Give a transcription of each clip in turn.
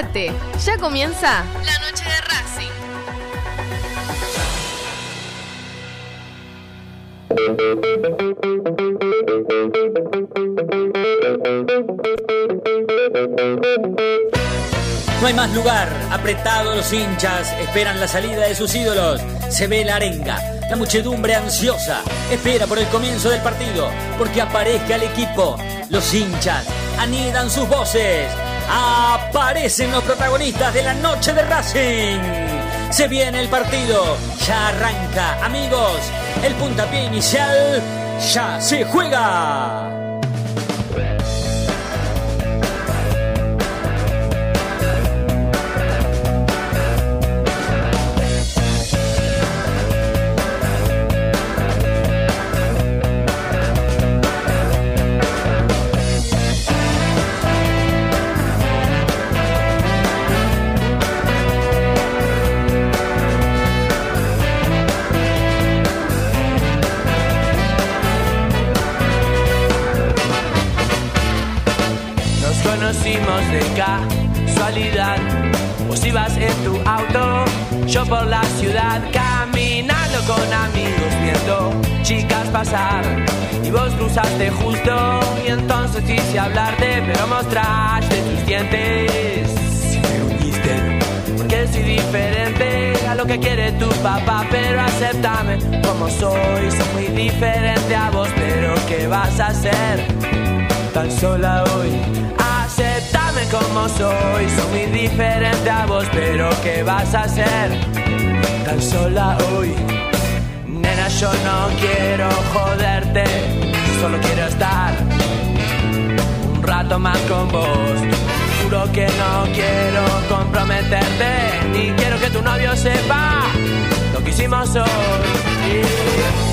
Quédate. Ya comienza la noche de Racing. No hay más lugar, apretados los hinchas, esperan la salida de sus ídolos. Se ve la arenga, la muchedumbre ansiosa, espera por el comienzo del partido, porque aparezca el equipo. Los hinchas anidan sus voces, aparecen los protagonistas de la noche de Racing. Se viene el partido, ya arranca, amigos, el puntapié inicial ya se juega. De casualidad. Vos ibas en tu auto, yo por la ciudad, caminando con amigos, viendo chicas pasar. Y vos cruzaste justo, y entonces quise hablarte, pero mostraste tus dientes. Y me gruñiste, porque soy diferente a lo que quiere tu papá, pero acéptame como soy. Soy muy diferente a vos, pero ¿qué vas a hacer? tan sola hoy. Aceptame como soy, soy muy diferente a vos, pero ¿qué vas a hacer? Tan sola hoy. Nena, yo no quiero joderte, solo quiero estar un rato más con vos. Juro que no quiero comprometerte, ni quiero que tu novio sepa lo que hicimos hoy.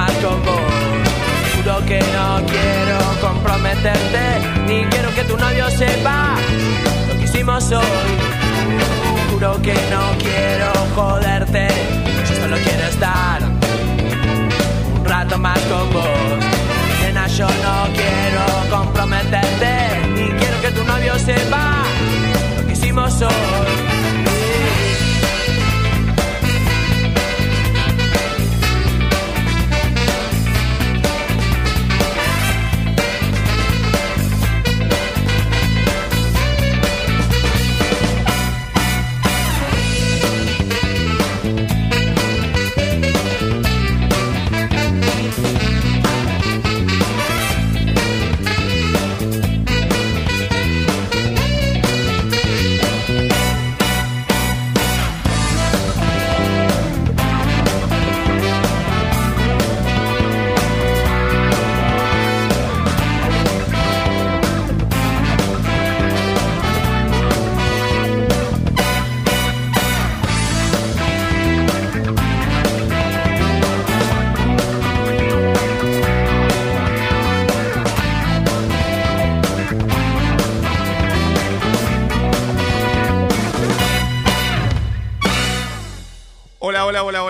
Más con vos. Juro que no quiero comprometerte, ni quiero que tu novio sepa lo que hicimos hoy. Juro que no quiero joderte, yo solo quiero estar un rato más con vos. Nena, yo no quiero comprometerte, ni quiero que tu novio sepa lo que hicimos hoy.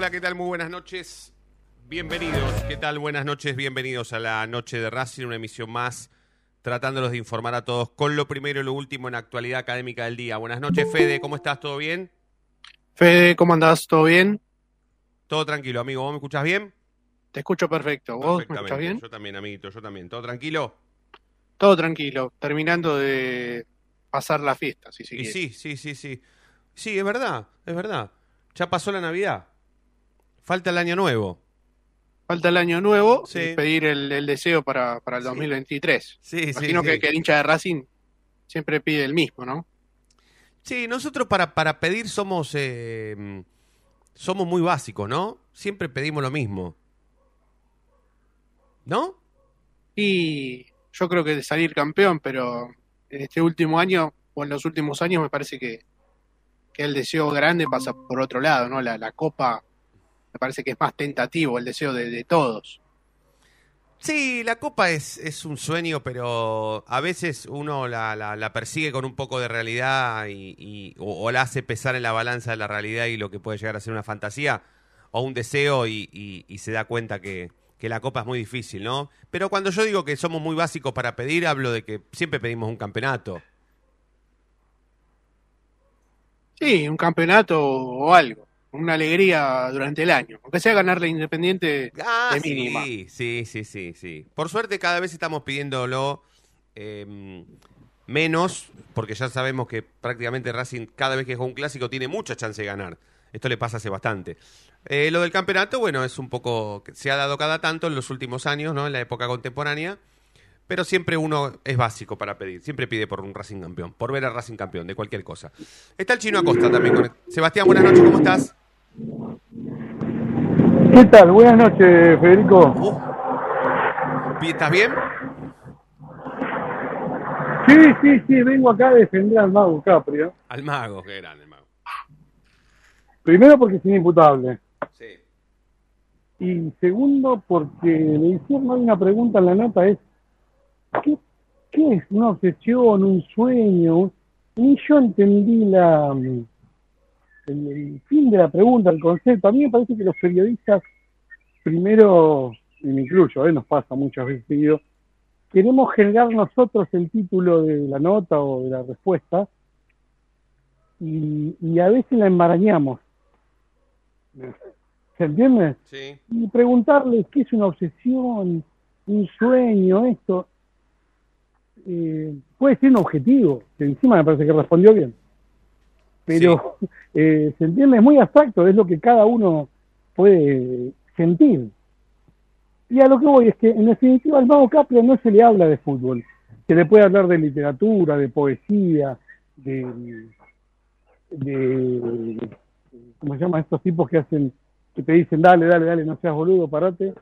Hola, ¿qué tal? Muy buenas noches. Bienvenidos, ¿qué tal? Buenas noches, bienvenidos a la noche de Racing, una emisión más, tratándolos de informar a todos con lo primero y lo último en la actualidad académica del día. Buenas noches, Fede, ¿cómo estás? ¿Todo bien? Fede, ¿cómo andás? ¿Todo bien? Todo tranquilo, amigo. ¿Vos me escuchás bien? Te escucho perfecto. ¿Vos me escuchás bien? Yo también, amiguito, yo también. ¿Todo tranquilo? Todo tranquilo, terminando de pasar la fiesta, si se Y quiere. sí, sí, sí, sí. Sí, es verdad, es verdad. Ya pasó la Navidad. Falta el año nuevo. Falta el año nuevo Sí. y pedir el, el deseo para, para el Sí. 2023. Sí, sí, Imagino que el hincha de Racing siempre pide el mismo, ¿no? Sí, nosotros para, para pedir somos, eh, somos muy básicos, ¿no? Siempre pedimos lo mismo. ¿No? Y yo creo que de salir campeón, pero en este último año, o en los últimos años, me parece que, que el deseo grande pasa por otro lado, ¿no? La, la Copa me parece que es más tentativo, el deseo de, de todos. Sí, la copa es, es un sueño, pero a veces uno la, la- la persigue con un poco de realidad y, y- o, o la hace pesar en la balanza de la realidad y lo que puede llegar a ser una fantasía o un deseo y, y- y se da cuenta que, que la copa es muy difícil, ¿no? Pero cuando yo digo que somos muy básicos para pedir, hablo de que siempre pedimos un campeonato. Sí, un campeonato o algo, una alegría durante el año, aunque sea ganarle Independiente Ah, de mínima. sí, sí, sí, sí, sí. Por suerte cada vez estamos pidiéndolo eh, menos, porque ya sabemos que prácticamente Racing cada vez que juega un clásico tiene mucha chance de ganar. Esto le pasa hace bastante. Eh, lo del campeonato, bueno, es un poco, se ha dado cada tanto en los últimos años, ¿no? En la época contemporánea. Pero siempre uno es básico para pedir. Siempre pide por un Racing campeón. Por ver a Racing campeón, de cualquier cosa. Está el chino Acosta también. Con... Sebastián, buenas noches, ¿cómo estás? ¿Qué tal? Buenas noches, Federico. Uh. ¿Estás bien? Sí, sí, sí, vengo acá a defender al mago Caprio. Al mago, qué grande el mago. Primero porque es inimputable. Sí. Y segundo porque le hicieron una pregunta en la nota, es ¿qué, qué es una obsesión, un sueño? Ni yo entendí la el, el fin de la pregunta, el concepto. A mí me parece que los periodistas, primero, y me incluyo, ¿eh? nos pasa muchas veces seguido, queremos generar nosotros el título de la nota o de la respuesta y, y a veces la embarañamos. ¿Se entiende? Sí. Y preguntarles qué es una obsesión, un sueño, esto, eh, puede ser un objetivo, que encima me parece que respondió bien. Pero, eh, ¿se entiende? Es muy abstracto, es lo que cada uno puede sentir. Y a lo que voy es que, en definitiva, al mago Capria no se le habla de fútbol. Se le puede hablar de literatura, de poesía, de, de ¿cómo se llama? Estos tipos que hacen, que te dicen, dale, dale, dale, no seas boludo, parate.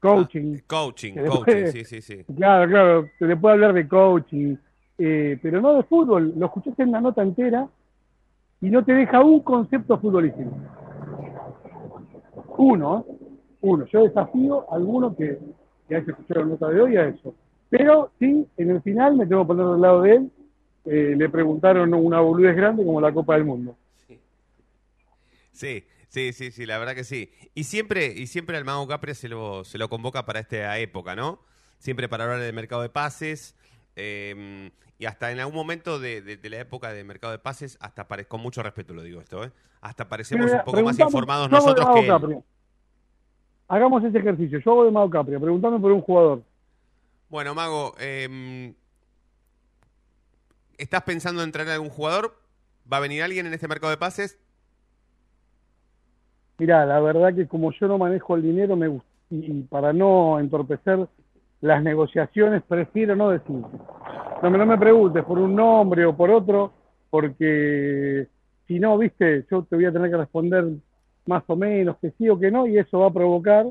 Coaching. Ah, coaching, coaching, puede- sí, sí, sí. Claro, claro, se le puede hablar de coaching, eh, pero no de fútbol. Lo escuchaste en la nota entera y no te deja un concepto futbolístico. Uno, uno. Yo desafío a alguno que, haya escuchado la nota de hoy a eso. Pero sí, en el final me tengo que poner al lado de él. eh, le preguntaron una boludez grande como la Copa del Mundo. Sí, sí, sí, sí, la verdad que sí. Y siempre, y siempre al Mago Capri se lo, se lo convoca para esta época, ¿no? Siempre para hablar del mercado de pases. Eh, y hasta en algún momento de, de- de la época de mercado de pases, hasta pare- con mucho respeto lo digo esto, ¿eh? Hasta parecemos un poco más informados nosotros que él. Hagamos ese ejercicio. Yo hago de Mago Capria. Preguntame por un jugador. Bueno, Mago, eh, ¿estás pensando en traer a algún jugador? ¿Va a venir alguien en este mercado de pases? Mirá, la verdad que como yo no manejo el dinero me y, y para no entorpecer las negociaciones prefiero no decir. No me, no me preguntes por un nombre o por otro, porque si no, viste, yo te voy a tener que responder más o menos que sí o que no, y eso va a provocar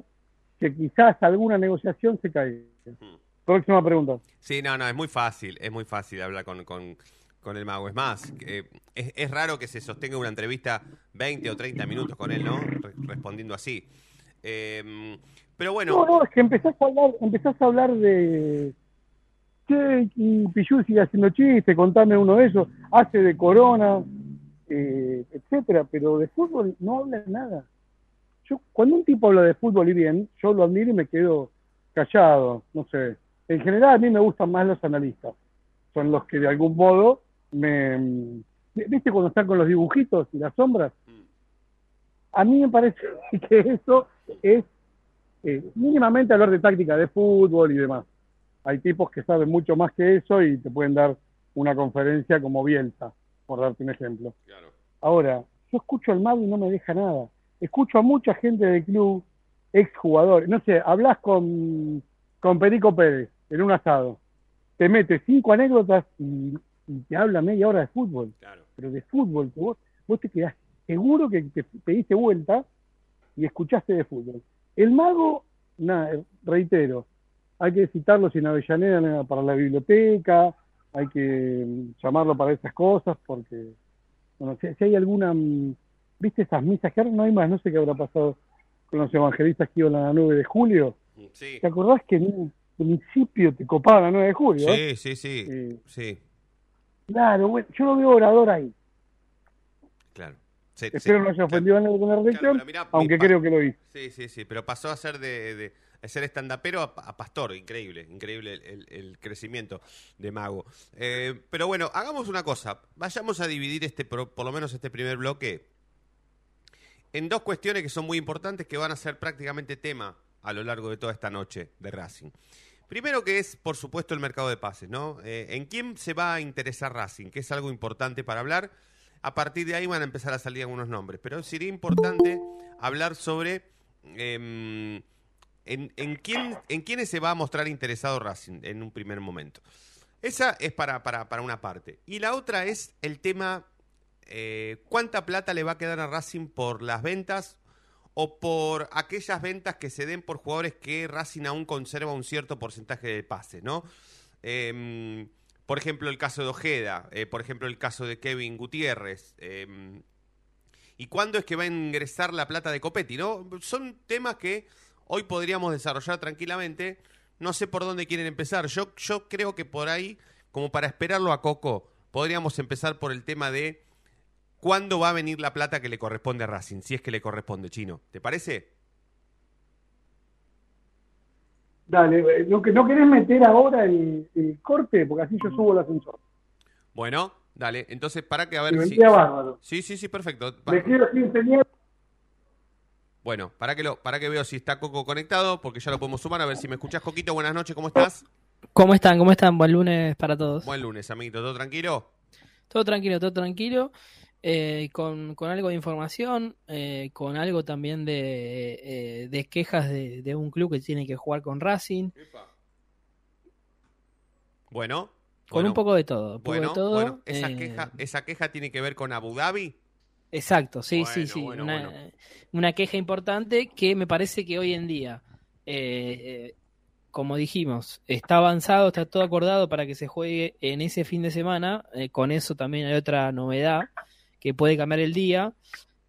que quizás alguna negociación se caiga. Próxima pregunta. Sí, no, no, es muy fácil, es muy fácil hablar con, con, con el mago. Es más, eh, es, es raro que se sostenga una entrevista 20 o 30 minutos con él, ¿no? Re- respondiendo así. Eh, pero bueno, No, no, es que empezás a hablar, empezás a hablar de che, y sigue haciendo chistes, contame uno de esos, hace de corona, eh, etcétera, pero de fútbol no habla nada. Yo, cuando un tipo habla de fútbol y bien, yo lo admiro y me quedo callado, no sé. En general a mí me gustan más los analistas, son los que de algún modo me... ¿Viste cuando están con los dibujitos y las sombras? A mí me parece que eso es eh, mínimamente hablar de táctica de fútbol y demás. Hay tipos que saben mucho más que eso y te pueden dar una conferencia como Bielsa, por darte un ejemplo. claro. Ahora, yo escucho al Mago y no me deja nada. Escucho a mucha gente del club, exjugadores. No sé, hablas con, con Perico Pérez en un asado. Te mete cinco anécdotas y, y te habla media hora de fútbol. claro. Pero de fútbol, que vos, vos te quedás seguro que te, te diste vuelta y escuchaste de fútbol. El mago, nada, reitero, hay que citarlos en Avellaneda para la biblioteca, hay que mm, llamarlo para esas cosas, porque, bueno, si, hay alguna, mm, viste esas misas que ahora no hay más, no sé qué habrá pasado con los evangelistas que iban a la 9 de julio. ¿Te acordás que en un principio te copaba la 9 de julio? Sí, sí, sí, Eh, sí, Claro, bueno, yo lo veo orador ahí. claro. Espero no haya claro. ofendido Claro, reflexión, pero mirá, mi aunque creo que lo hizo. Sí, sí, sí, pero pasó a ser de, de- ser estandapero a, a pastor, increíble, increíble el, el- el crecimiento de Mago. Eh, pero bueno, hagamos una cosa, vayamos a dividir este, por, por lo menos este primer bloque, en dos cuestiones que son muy importantes que van a ser prácticamente tema a lo largo de toda esta noche de Racing. Primero que es, por supuesto, el mercado de pases, ¿no? Eh, ¿En quién se va a interesar Racing? Que es algo importante para hablar. A partir de ahí van a empezar a salir algunos nombres. Pero sería importante hablar sobre em, en, en quién, en quiénes se va a mostrar interesado Racing en un primer momento. Esa es para, para, para una parte. Y la otra es el tema, eh, ¿cuánta plata le va a quedar a Racing por las ventas o por aquellas ventas que se den por jugadores que Racing aún conserva un cierto porcentaje de pases, ¿no? Em, por ejemplo, el caso de Ojeda, eh, por ejemplo, el caso de Kevin Gutiérrez. em, ¿Y cuándo es que va a ingresar la plata de Copetti? ¿no? Son temas que hoy podríamos desarrollar tranquilamente. No sé por dónde quieren empezar. Yo, yo creo que por ahí, como para esperarlo a Coco, podríamos empezar por el tema de cuándo va a venir la plata que le corresponde a Racing, si es que le corresponde, Chino. ¿Te parece? Dale, eh, ¿no, que- ¿no querés meter ahora el, el corte? Porque así yo subo el ascensor. Bueno, dale. Entonces, para que a Me ver si... vendría bárbaro. Sí, sí, sí, perfecto. Le quiero sin señal. Bueno, para que, lo, para que veo si está Coco conectado, porque ya lo podemos sumar. A ver si me escuchás, Coquito. Buenas noches, ¿cómo estás? ¿Cómo están? ¿Cómo están? Buen lunes para todos. Buen lunes, amiguito. ¿Todo tranquilo? Todo tranquilo, todo tranquilo. Eh, con, con algo de información, eh, con algo también de, eh, de quejas de, de un club que tiene que jugar con Racing, Bueno. con bueno, un poco de todo. Poco Bueno, de todo. bueno, esa, eh, queja, esa queja tiene que ver con Abu Dhabi. Exacto, sí, Bueno, sí, sí. bueno, una, bueno. una queja importante que me parece que hoy en día, eh, eh, como dijimos, está avanzado, está todo acordado para que se juegue en ese fin de semana. eh, con eso también hay otra novedad que puede cambiar el día.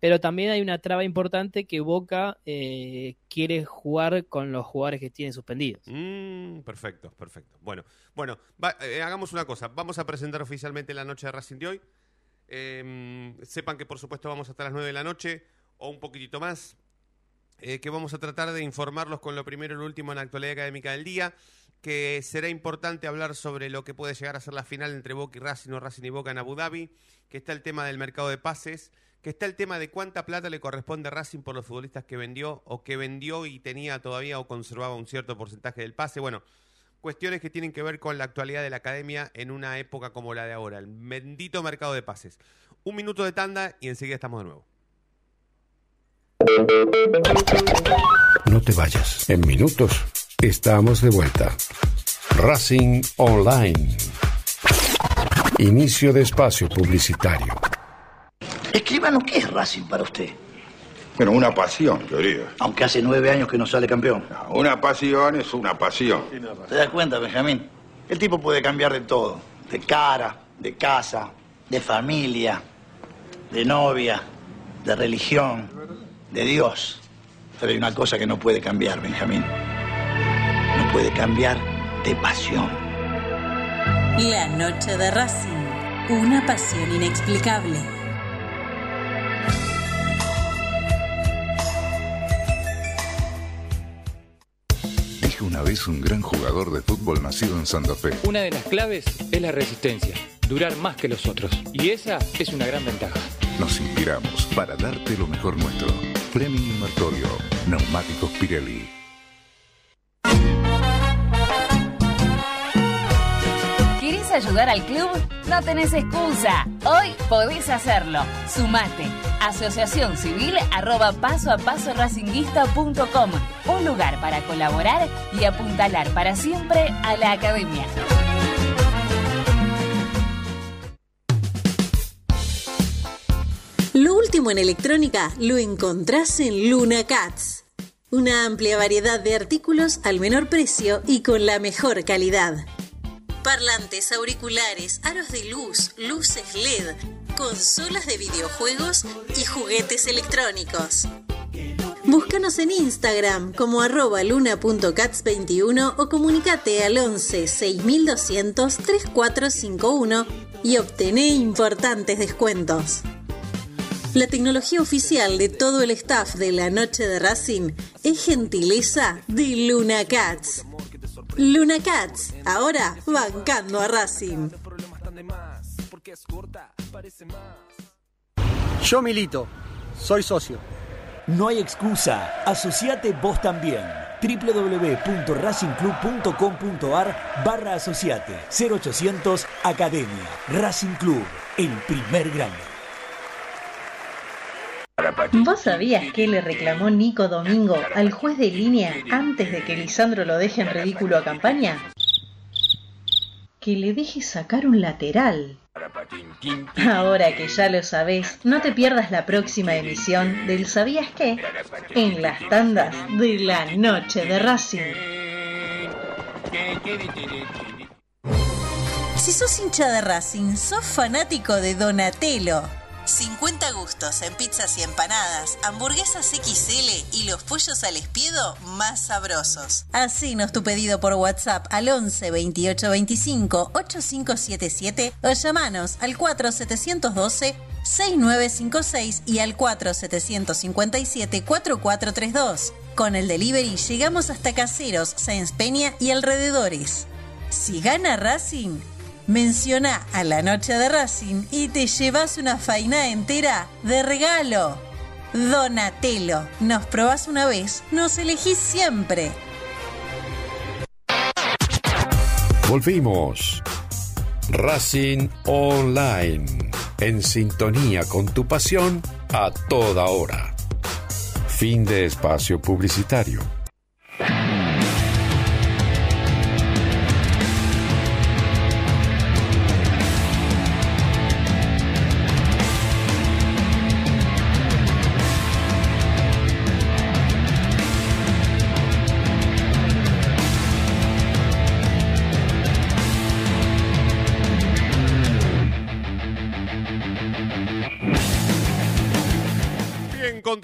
Pero también hay una traba importante que Boca eh, quiere jugar con los jugadores que tiene suspendidos. Mm, perfecto, perfecto. Bueno, bueno, va- eh, hagamos una cosa. Vamos a presentar oficialmente la noche de Racing de hoy. Eh, sepan que por supuesto vamos hasta las 9 de la noche o un poquitito más. eh, que vamos a tratar de informarlos con lo primero y lo último en la actualidad académica del día. Que será importante hablar sobre lo que puede llegar a ser la final entre Boca y Racing o Racing y Boca en Abu Dhabi. Que está el tema del mercado de pases. Que está el tema de cuánta plata le corresponde a Racing por los futbolistas que vendió o que vendió y tenía todavía o conservaba un cierto porcentaje del pase. Bueno, cuestiones que tienen que ver con la actualidad de la academia en una época como la de ahora, el bendito mercado de pases. Un minuto de tanda y enseguida estamos de nuevo. No te vayas. En minutos estamos de vuelta. Racing Online. Inicio de espacio publicitario. Escríbanos, ¿qué es Racing para usted? Pero una pasión, yo diría. Aunque hace nueve años que no sale campeón. Una pasión es una pasión. ¿Te das cuenta, Benjamín? El tipo puede cambiar de todo. De cara, de casa, de familia, de novia, de religión, de Dios. Pero hay una cosa que no puede cambiar, Benjamín. Puede cambiar de pasión. La noche de Racing. Una pasión inexplicable. Dijo una vez un gran jugador de fútbol nacido en Santa Fe. Una de las claves es la resistencia, durar más que los otros. Y esa es una gran ventaja. Nos inspiramos para darte lo mejor nuestro. Fleming y Martorio, Neumáticos Pirelli. Ayudar al club? No tenés excusa. Hoy podés hacerlo. Sumate. Asociación Civil arroba paso a paso racinguista.com. Un lugar para colaborar y apuntalar para siempre a la academia. Lo último en electrónica lo encontrás en Luna Cats. Una amplia variedad de artículos al menor precio y con la mejor calidad. Parlantes, auriculares, aros de luz, luces LED, consolas de videojuegos y juguetes electrónicos. Búscanos en Instagram como arroba luna.cats21 o comunicate al 11 6200 3451 y obtené importantes descuentos. La tecnología oficial de todo el staff de la noche de Racing es gentileza de Luna Cats. Luna Cats, ahora bancando a Racing. Yo milito, soy socio. No hay excusa, asociate vos también www.racingclub.com.ar barra asociate 0800 Academia Racing Club, el primer grande. ¿Vos sabías que le reclamó Nico Domingo al juez de línea antes de que Lisandro lo deje en ridículo a campaña? Que le deje sacar un lateral. Ahora que ya lo sabés, no te pierdas la próxima emisión del ¿Sabías qué? En las tandas de la noche de Racing. Si sos hincha de Racing, sos fanático de Donatello. 50 gustos en pizzas y empanadas, hamburguesas XL y los pollos al espiedo más sabrosos. Hacenos tu pedido por WhatsApp al 11 28 25 8577 o llamanos al 4712 6956 y al 4757 4432. Con el delivery llegamos hasta Caseros, Sáenz Peña y alrededores. Si gana Racing, Menciona a la noche de Racing y te llevas una faina entera de regalo. Donatello, nos probás una vez, nos elegís siempre. Volvimos. Racing Online. En sintonía con tu pasión a toda hora. Fin de espacio publicitario.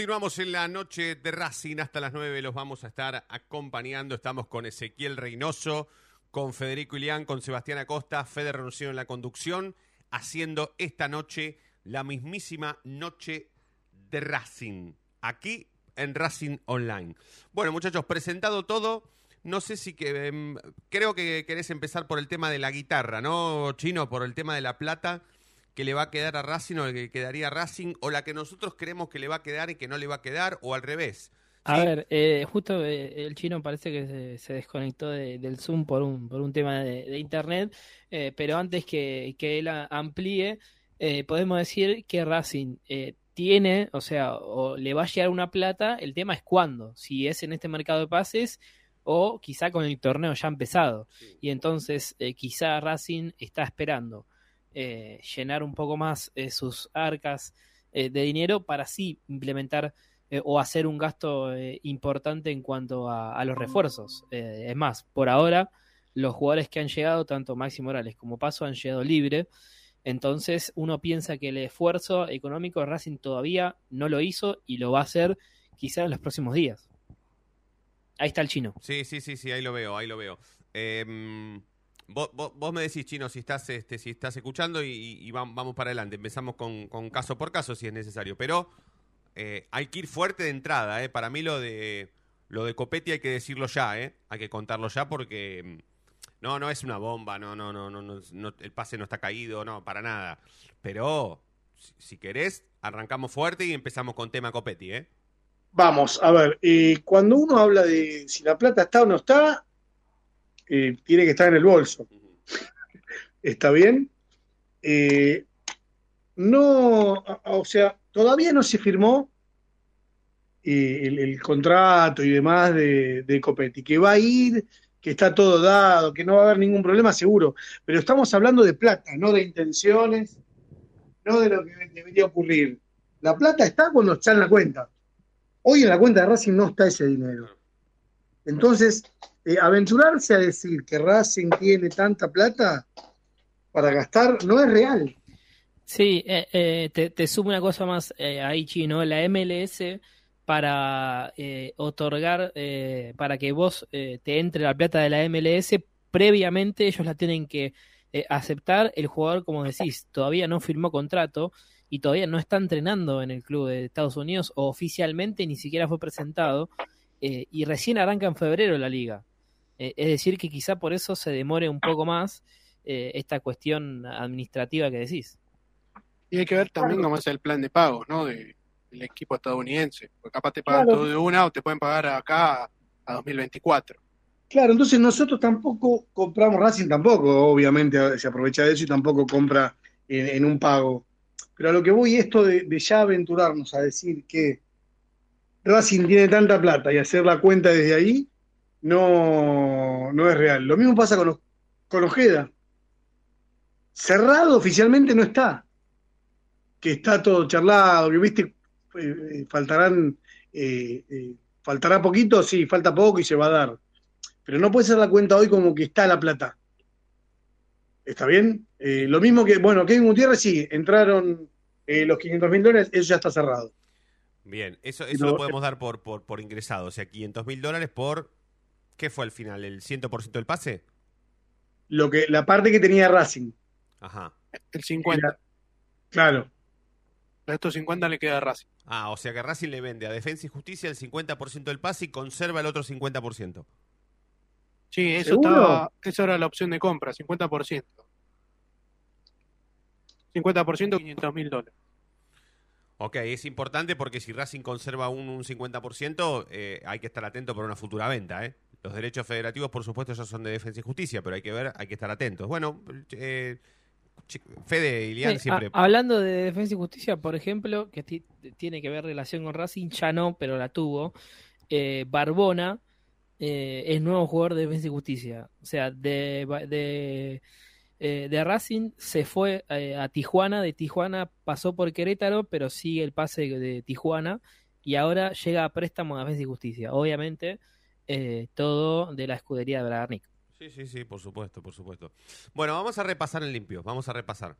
Continuamos en la noche de Racing. Hasta las 9 los vamos a estar acompañando. Estamos con Ezequiel Reynoso, con Federico Ilián, con Sebastián Acosta, Fede Renuncio en la conducción, haciendo esta noche la mismísima noche de Racing. Aquí en Racing Online. Bueno, muchachos, presentado todo. No sé si que. em, creo que querés empezar por el tema de la guitarra, ¿no, Chino? Por el tema de la plata que le va a quedar a Racing o que quedaría a Racing, o la que nosotros creemos que le va a quedar y que no le va a quedar, o al revés. A ver, eh, justo eh, el chino parece que se, se desconectó de- del Zoom por un, por un tema de, de internet, eh, pero antes que, que él amplíe, eh, podemos decir que Racing eh, tiene, o sea, o le va a llegar una plata, el tema es cuándo, si es en este mercado de pases o quizá con el torneo ya empezado. Y entonces quizá Racing está esperando eh, llenar un poco más eh, sus arcas eh, de dinero para así implementar eh, o hacer un gasto eh, importante en cuanto a, los refuerzos. Eh, es más, por ahora los jugadores que han llegado, tanto Maxi Morales como Paso, han llegado libre. Entonces uno piensa que el esfuerzo económico Racing todavía no lo hizo y lo va a hacer quizá en los próximos días. Ahí está el chino. Sí, sí, sí, sí, ahí lo veo, ahí lo veo. Em, vos, vos- me decís, Chino, si estás, este, si estás escuchando y, y vam- vamos para adelante. Empezamos con, con caso por caso si es necesario. Pero eh, hay que ir fuerte de entrada, ¿eh? Para mí lo de lo de Copetti hay que decirlo ya, ¿eh? Hay que contarlo ya porque mm, no, no es una bomba, no, no, no, no, no, no, el pase no está caído, no, para nada. Pero si, si querés, arrancamos fuerte y empezamos con tema Copetti, ¿eh? Vamos, a ver, eh, cuando uno habla de si la plata está o no está, eh, tiene que estar en el bolso. ¿Está bien? Eh, no, o sea, todavía no se firmó eh, el, el contrato y demás de, de Copetti, que va a ir, que está todo dado, que no va a haber ningún problema seguro, pero estamos hablando de plata, no de intenciones, no de lo que debería ocurrir. La plata está cuando está en la cuenta. Hoy en la cuenta de Racing no está ese dinero. Entonces, eh, aventurarse a decir que Racing tiene tanta plata para gastar no es real. Sí, eh, eh, te, te sumo una cosa más eh, ahí, Chino. La MLS para otorgar, para que vos te entre la plata de la MLS, previamente ellos la tienen que aceptar. El jugador, como decís, todavía no firmó contrato y todavía no está entrenando en el club de Estados Unidos o oficialmente ni siquiera fue presentado y recién arranca en febrero la liga. Eh, es decir, que quizá por eso se demore un poco más eh, esta cuestión administrativa que decís. Y hay que ver también cómo es el plan de pagos, ¿no? De, del equipo estadounidense. Porque capaz te pagan Claro. todo de una o te pueden pagar acá a 2024. Claro, entonces nosotros tampoco compramos, Racing tampoco, obviamente se aprovecha de eso y tampoco compra en, en un pago. Pero a lo que voy, esto de, de ya aventurarnos a decir que Racing tiene tanta plata y hacer la cuenta desde ahí, no, no es real. Lo mismo pasa con, con Ojeda. Cerrado oficialmente no está. Que está todo charlado, que viste, eh, eh, faltarán, eh, eh, faltará poquito, sí, falta poco y se va a dar. Pero no puede ser la cuenta hoy como que está la plata. ¿Está bien? Lo mismo que, bueno, Kevin Gutiérrez sí, entraron los 500 mil dólares, eso ya está cerrado. Bien, eso, eso Pero- lo podemos dar por, por, por ingresado. O sea, 500 mil dólares por. ¿Qué fue al final? ¿El 100% del pase? Lo que, la parte que tenía Racing. Ajá. El 50. Claro. A estos 50 le queda a Racing. Ah, o sea que Racing le vende a Defensa y Justicia el 50% del pase y conserva el otro 50%. Sí, eso, estaba, eso era la opción de compra, 50%. 50%, 500 mil dólares. Ok, es importante porque si Racing conserva un, un 50%, eh, hay que estar atento para una futura venta. ¿eh? Los derechos federativos, por supuesto, ya son de Defensa y Justicia, pero hay que ver, hay que estar atentos. Bueno, eh, Fede y Lian Sí, siempre. a- hablando de Defensa y Justicia, por ejemplo, que ti- tiene que ver relación con Racing, ya no, pero la tuvo. eh, Barbona eh, es nuevo jugador de Defensa y Justicia. O sea, de, de, eh, de Racing se fue eh, a Tijuana, de Tijuana pasó por Querétaro, pero sigue el pase de Tijuana y ahora llega a préstamo a Defensa y Justicia. Obviamente, eh, todo de la escudería de Bragarnik. Sí, sí, sí, por supuesto, por supuesto. Bueno, vamos a repasar en limpio, vamos a repasar.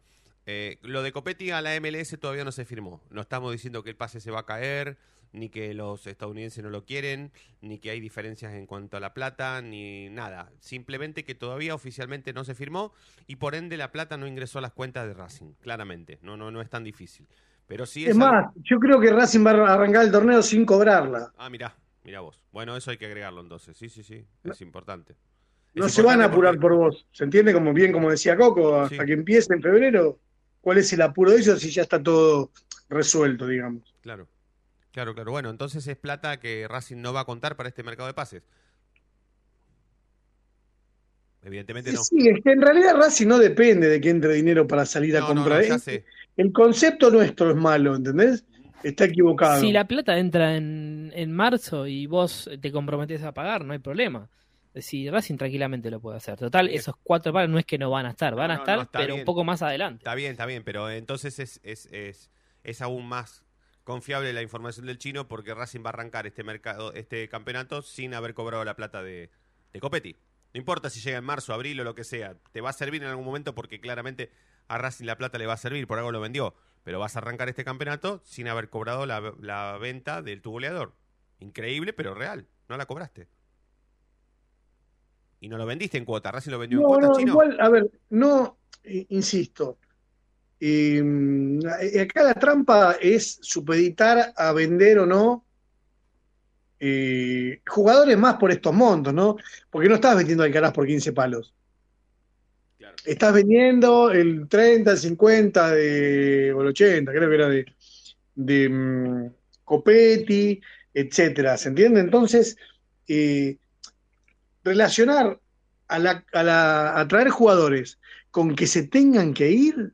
Eh, lo de Copetti a la MLS todavía no se firmó. No estamos diciendo que el pase se va a caer, ni que los estadounidenses no lo quieren, ni que hay diferencias en cuanto a la plata, ni nada. Simplemente que todavía oficialmente no se firmó y por ende la plata no ingresó a las cuentas de Racing, claramente. No, no, no es tan difícil. Pero sí es, Es algo- más, yo creo que Racing va a arrancar el torneo sin cobrarla. Ah, mirá, mirá vos. Bueno, eso hay que agregarlo entonces. Sí, sí, sí, es importante. No Es se van a apurar porque- por vos. ¿Se entiende? Como bien, como decía Coco, hasta Sí. que empiece en febrero. ¿Cuál es el apuro de eso si ya está todo resuelto, digamos? Claro, claro, claro. Bueno, entonces es plata que Racing no va a contar para este mercado de pases. Evidentemente no. Sí, es que en realidad Racing no depende de que entre dinero para salir a No, comprar. no, ya Es- sé. El concepto nuestro es malo, ¿entendés? Está equivocado. Si la plata entra en, en marzo y vos te comprometes a pagar, no hay problema. Si Racing tranquilamente lo puede hacer. Total, esos cuatro palos no es que no van a estar, van a No, estar, no, pero bien. un poco más adelante. Está bien, está bien, pero entonces es, es, es, es aún más confiable la información del chino porque Racing va a arrancar este mercado, este campeonato sin haber cobrado la plata de, de Copetti. No importa si llega en marzo, abril o lo que sea, te va a servir en algún momento porque claramente a Racing la plata le va a servir, por algo lo vendió. Pero vas a arrancar este campeonato sin haber cobrado la, la venta del tu goleador. Increíble, pero real. No la cobraste. Y no lo vendiste en cuota. Racing lo vendió en cuota, no, chino. igual, a ver, no, eh, insisto. eh, eh, acá la trampa es supeditar a vender o no eh, jugadores más por estos montos, ¿no? Porque no estás vendiendo Alcaraz por 15 palos. Estás vendiendo el 30, el 50 de, o el 80, creo que era de, de mm, Copetti, etcétera, ¿se entiende? Entonces, eh, relacionar a, la, a, la, a traer jugadores con que se tengan que ir,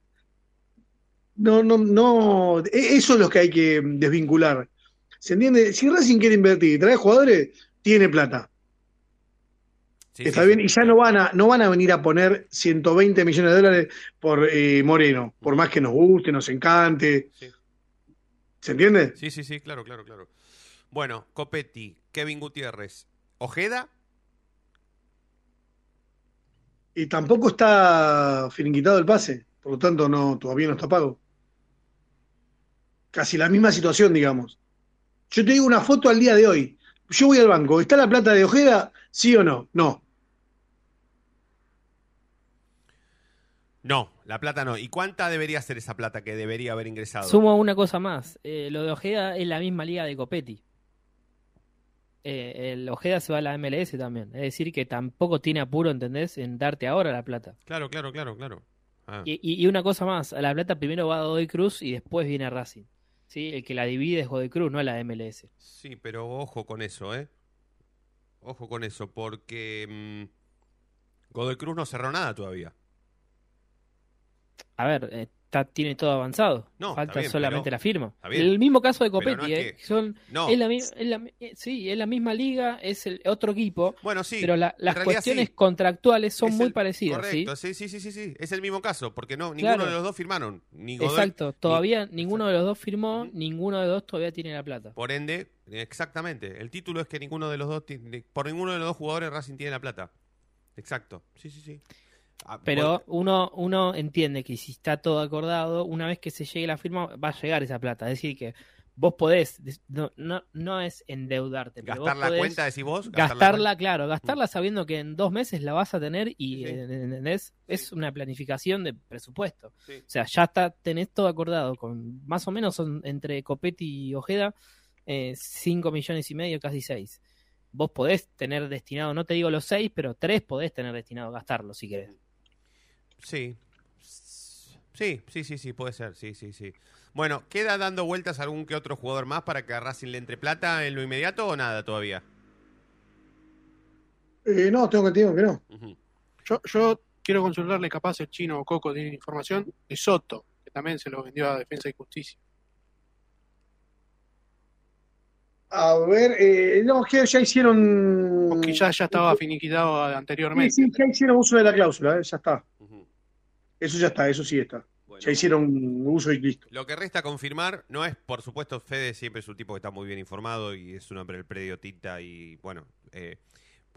no, no, no, e- eso es lo que hay que desvincular. ¿Se entiende? Si Racing quiere invertir y traer jugadores, tiene plata. Está bien, y ya no van a, no van a venir a poner 120 millones de dólares por eh, Moreno, por más que nos guste, nos encante. ¿Se entiende? Sí, sí, sí, claro, claro, claro. Bueno, Copetti, Kevin Gutiérrez, Ojeda. Y tampoco está finiquitado el pase, por lo tanto no, todavía no está pago. Casi la misma situación, digamos. Yo te digo una foto al día de hoy. Yo voy al banco, ¿está la plata de Ojeda? ¿Sí o no? No. No, la plata no. ¿Y cuánta debería ser esa plata que debería haber ingresado? Sumo una cosa más. Eh, lo de Ojeda es la misma liga de Copetti. Eh, el Ojeda se va a la MLS también. Es decir, que tampoco tiene apuro, ¿entendés? En darte ahora la plata. Claro, claro, claro, claro. Ah. Y, y- y una cosa más. A la plata primero va a Godoy Cruz y después viene Racing. ¿Sí? El que la divide es Godoy Cruz, no la MLS. Sí, pero ojo con eso, ¿eh? Ojo con eso, porque mm, Godoy Cruz no cerró nada todavía. A ver, eh, está- tiene todo avanzado. No, Falta bien, solamente pero- la firma. El mismo caso de Copetti. no es eh, que- son, No. es la, es la- eh, sí, es la misma liga, es el otro equipo. Bueno, sí. Pero la- las cuestiones sí. contractuales son muy parecidas. Correcto, sí, sí, sí, sí, sí. Es el mismo caso, porque no, ninguno Claro. de los dos firmaron. Ni Godoy, Exacto, ni- todavía ninguno de los dos firmó, ninguno de los dos todavía tiene la plata. Por ende, exactamente. El título es que ninguno de los dos, por ninguno de los dos jugadores Racing tiene la plata. Exacto. Sí, sí, sí. Ah, Pero uno, uno entiende que si está todo acordado, una vez que se llegue la firma, va a llegar esa plata. Es decir, que vos podés, no, no, no es endeudarte. gastar vos la podés cuenta, decís vos. gastar la Gastarla, cuenta. claro, gastarla sabiendo que en dos meses la vas a tener y ¿entendés? es una planificación de presupuesto. Sí. O sea, ya está, tenés todo acordado con más o menos son entre Copetti y Ojeda, 5 millones y medio, casi 6. Vos podés tener destinado, no te digo los 6, pero 3 podés tener destinado a gastarlo si querés. Sí. Sí, sí, sí, sí, puede ser, sí, sí, sí. Bueno, ¿queda dando vueltas algún que otro jugador más para que a Racing le entre plata en lo inmediato o nada todavía? Eh, no, tengo que decir que no. Yo, yo quiero consultarle, capaz el chino o Coco tiene información de Soto, que también se lo vendió a Defensa y Justicia. A ver, eh, no, que ya hicieron. Porque ya, ya estaba finiquitado anteriormente. Sí, sí, ya hicieron uso de la cláusula, eh, ya está. Eso ya está, eso sí está. Ya hicieron uso y listo. Lo que resta confirmar no es, por supuesto, Fede siempre es un tipo que está muy bien informado y es un hombre del predio Tita y, bueno, eh,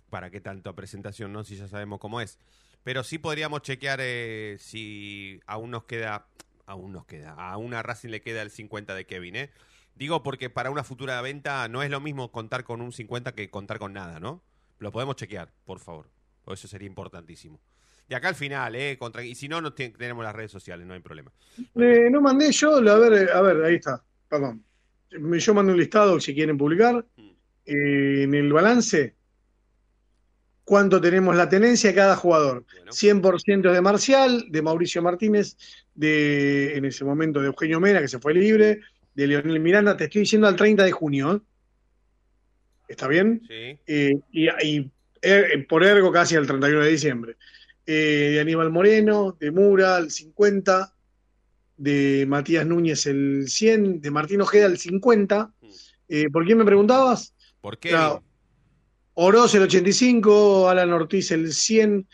¿para qué tanta presentación, no? Si ya sabemos cómo es. Pero sí podríamos chequear eh, si aún nos queda, aún nos queda, a una Racing le queda el 50 de Kevin, ¿eh? Digo porque para una futura venta no es lo mismo contar con un 50 que contar con nada, ¿no? Lo podemos chequear, por favor. Eso sería importantísimo. De acá al final, ¿eh? Contra- y si no, no te- tenemos las redes sociales, no hay problema. Eh, no mandé yo, a ver, eh, a ver, ahí está, perdón. Yo mandé un listado si quieren publicar. Eh, en el balance, ¿cuánto tenemos la tenencia de cada jugador? 100% de Marcial, de Mauricio Martínez, de en ese momento de Eugenio Mena, que se fue libre, de Leonel Miranda, te estoy diciendo al 30 de junio. ¿eh? ¿Está bien? Sí. Eh, y, y, por ergo casi al 31 de diciembre. Eh, de Aníbal Moreno, de Mura, el 50, de Matías Núñez el 100, de Martín Ojeda el 50. Eh, ¿Por quién me preguntabas? ¿Por qué? Claro. Oroz el 85, Alan Ortiz el 100,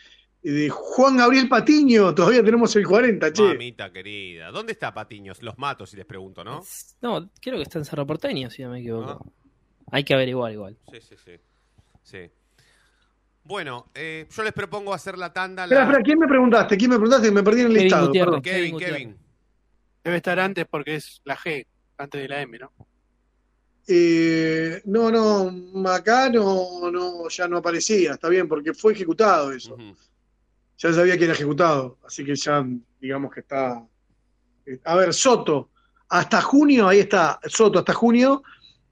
eh, de Juan Gabriel Patiño, todavía tenemos el 40, che. Mamita querida. ¿Dónde está Patiños? Los mato si les pregunto, ¿no? No, creo que está en Cerro Porteño, si no me equivoco. Ah. Hay que averiguar igual. Sí, sí, sí. Sí. Bueno, eh, yo les propongo hacer la tanda. La- espera, ¿quién me preguntaste? ¿Quién me preguntaste? Me perdí en el Kevin listado. Gutiérrez. perdón. Kevin, Kevin. Debe estar antes porque es la G, antes de la M, ¿no? Eh, no, no, acá no, no, ya no aparecía, está bien, porque fue ejecutado eso. Ya sabía que era ejecutado, así que ya digamos que está. eh, A ver, Soto, hasta junio, ahí está, Soto, hasta junio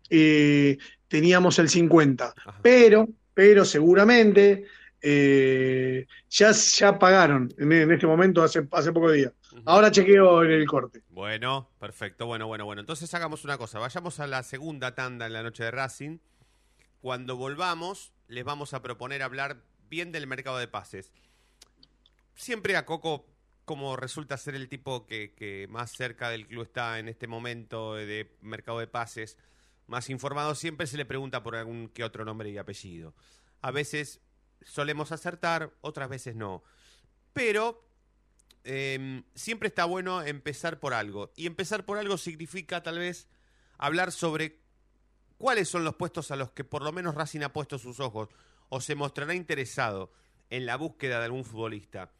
eh, teníamos el 50, pero, pero seguramente eh, ya, ya pagaron en, en este momento hace, hace pocos días. Ahora chequeo en el corte. Bueno, perfecto. Bueno, bueno, bueno. Entonces hagamos una cosa. Vayamos a la segunda tanda en la noche de Racing. Cuando volvamos, les vamos a proponer hablar bien del mercado de pases. Siempre a Coco, como resulta ser el tipo que, que más cerca del club está en este momento de mercado de pases, más informado, siempre se le pregunta por algún que otro nombre y apellido. A veces solemos acertar, otras veces no. Pero eh, siempre está bueno empezar por algo. Y empezar por algo significa tal vez hablar sobre ¿cuáles son los puestos a los que por lo menos Racing ha puesto sus ojos o se mostrará interesado en la búsqueda de algún futbolista?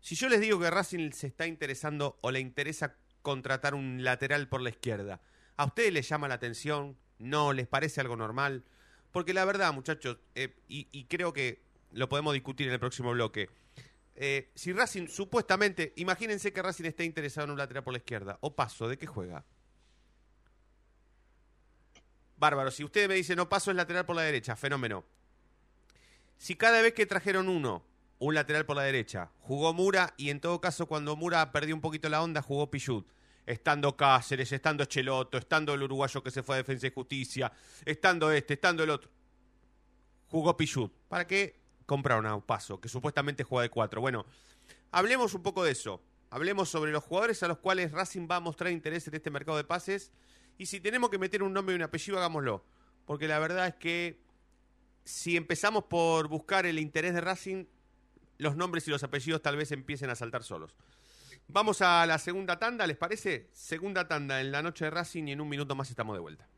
Si yo les digo que Racing se está interesando o le interesa contratar un lateral por la izquierda, ¿a ustedes les llama la atención? ¿No? ¿Les parece algo normal? Porque la verdad, muchachos, eh, y, creo que lo podemos discutir en el próximo bloque. Eh, si Racing, supuestamente, imagínense que Racing está interesado en un lateral por la izquierda. O paso, ¿de qué juega? Bárbaro, si usted me dice no paso es lateral por la derecha, fenómeno. Si cada vez que trajeron uno, un lateral por la derecha, jugó Mura y en todo caso cuando Mura perdió un poquito la onda, jugó Pichut. Estando Cáceres, estando Cheloto, estando el uruguayo que se fue a Defensa y Justicia, estando este, estando el otro. Jugó Pichut. ¿Para qué compraron a Paso, que supuestamente juega de cuatro? Bueno, hablemos un poco de eso. Hablemos sobre los jugadores a los cuales Racing va a mostrar interés en este mercado de pases. Y si tenemos que meter un nombre y un apellido, hagámoslo. Porque la verdad es que si empezamos por buscar el interés de Racing, los nombres y los apellidos tal vez empiecen a saltar solos. Vamos a la segunda tanda, ¿les parece? Segunda tanda en la noche de Racing y en un minuto más estamos de vuelta.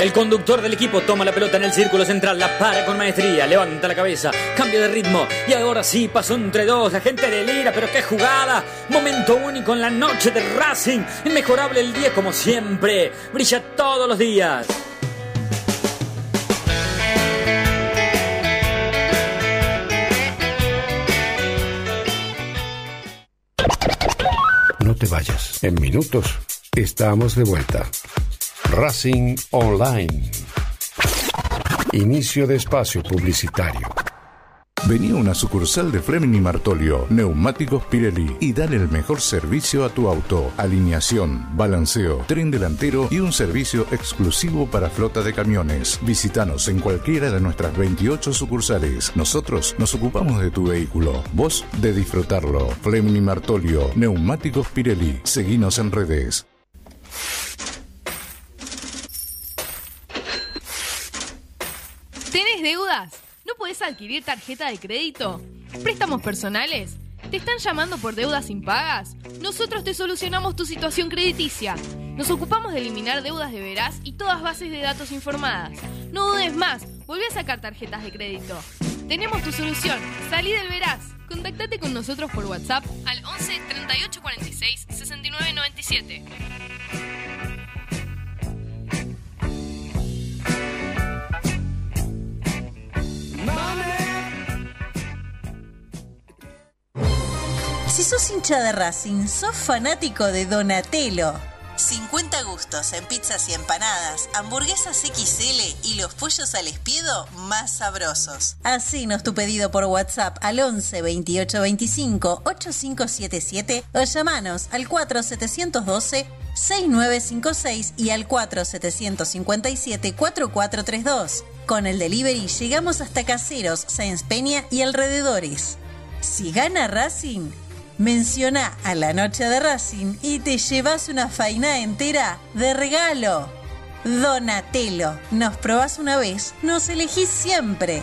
El conductor del equipo toma la pelota en el círculo central, la para con maestría, levanta la cabeza, cambia de ritmo y ahora sí pasó entre dos. La gente delira, pero qué jugada. Momento único en la noche de Racing. Inmejorable el día como siempre. Brilla todos los días. No te vayas. En minutos estamos de vuelta. Racing Online. Inicio de espacio publicitario. Vení a una sucursal de Fleming Martolio, Neumáticos Pirelli y dale el mejor servicio a tu auto. Alineación, balanceo, tren delantero y un servicio exclusivo para flota de camiones. Visítanos en cualquiera de nuestras 28 sucursales. Nosotros nos ocupamos de tu vehículo, vos de disfrutarlo. Fleming Martolio, Neumáticos Pirelli. Seguinos en redes. ¿Tenés deudas? ¿No podés adquirir tarjeta de crédito? ¿Préstamos personales? ¿Te están llamando por deudas impagas? Nosotros te solucionamos tu situación crediticia. Nos ocupamos de eliminar deudas de veraz y todas bases de datos informadas. No dudes más, volví a sacar tarjetas de crédito. Tenemos tu solución. Salí del veraz. Contactate con nosotros por WhatsApp al 11 38 46 69 97. Si sos hincha de Racing, sos fanático de Donatello. 50 gustos en pizzas y empanadas, hamburguesas XL y los pollos al espiedo más sabrosos. Hacenos tu pedido por WhatsApp al 11 28 25 8577 o llamanos al 4712 6956 y al 4757 4432. Con el delivery llegamos hasta Caseros, Sáenz Peña y alrededores. Si gana Racing, menciona a la noche de Racing y te llevas una faina entera de regalo. Donatello, nos probás una vez, nos elegís siempre.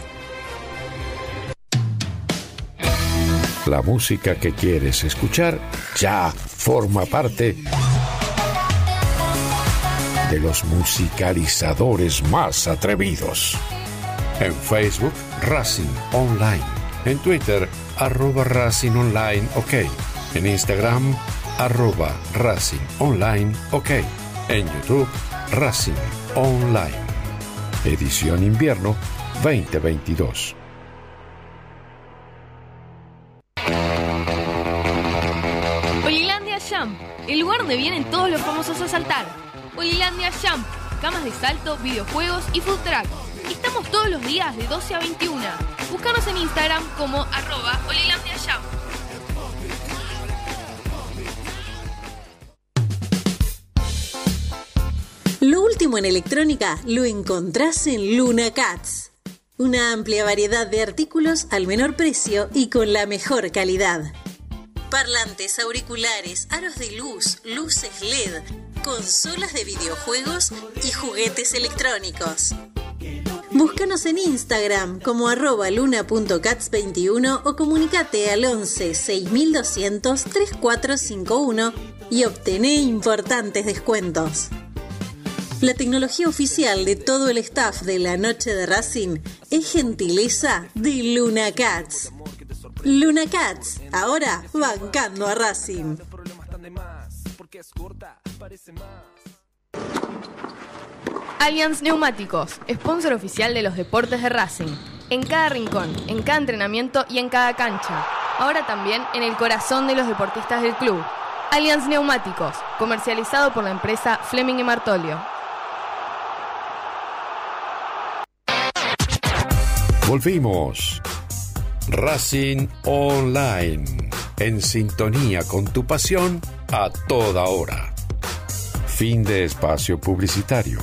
La música que quieres escuchar ya forma parte de los musicalizadores más atrevidos. En Facebook, Racing Online. En Twitter, arroba Racing Online OK. En Instagram, arroba Racing Online OK. En YouTube, Racing Online. Edición Invierno 2022. Olilandia Jump, el lugar donde vienen todos los famosos a saltar. Olilandia Jump, camas de salto, videojuegos y food truck. Estamos todos los días de 12 a 21. Búscanos en Instagram como arroba Olilandia Jump. Lo último en electrónica lo encontrás en Luna Cats. Una amplia variedad de artículos al menor precio y con la mejor calidad. Parlantes, auriculares, aros de luz, luces LED, consolas de videojuegos y juguetes electrónicos. Búscanos en Instagram como arroba luna.cats21 o comunicate al 11 6200 3451 y obtené importantes descuentos. La tecnología oficial de todo el staff de la noche de Racing es gentileza de Luna Cats. Luna Cats, ahora bancando a Racing. Allianz Neumáticos, sponsor oficial de los deportes de Racing. En cada rincón, en cada entrenamiento y en cada cancha. Ahora también en el corazón de los deportistas del club. Allianz Neumáticos, comercializado por la empresa Fleming y Martolio. Volvimos. Racing Online. En sintonía con tu pasión a toda hora. Fin de espacio publicitario.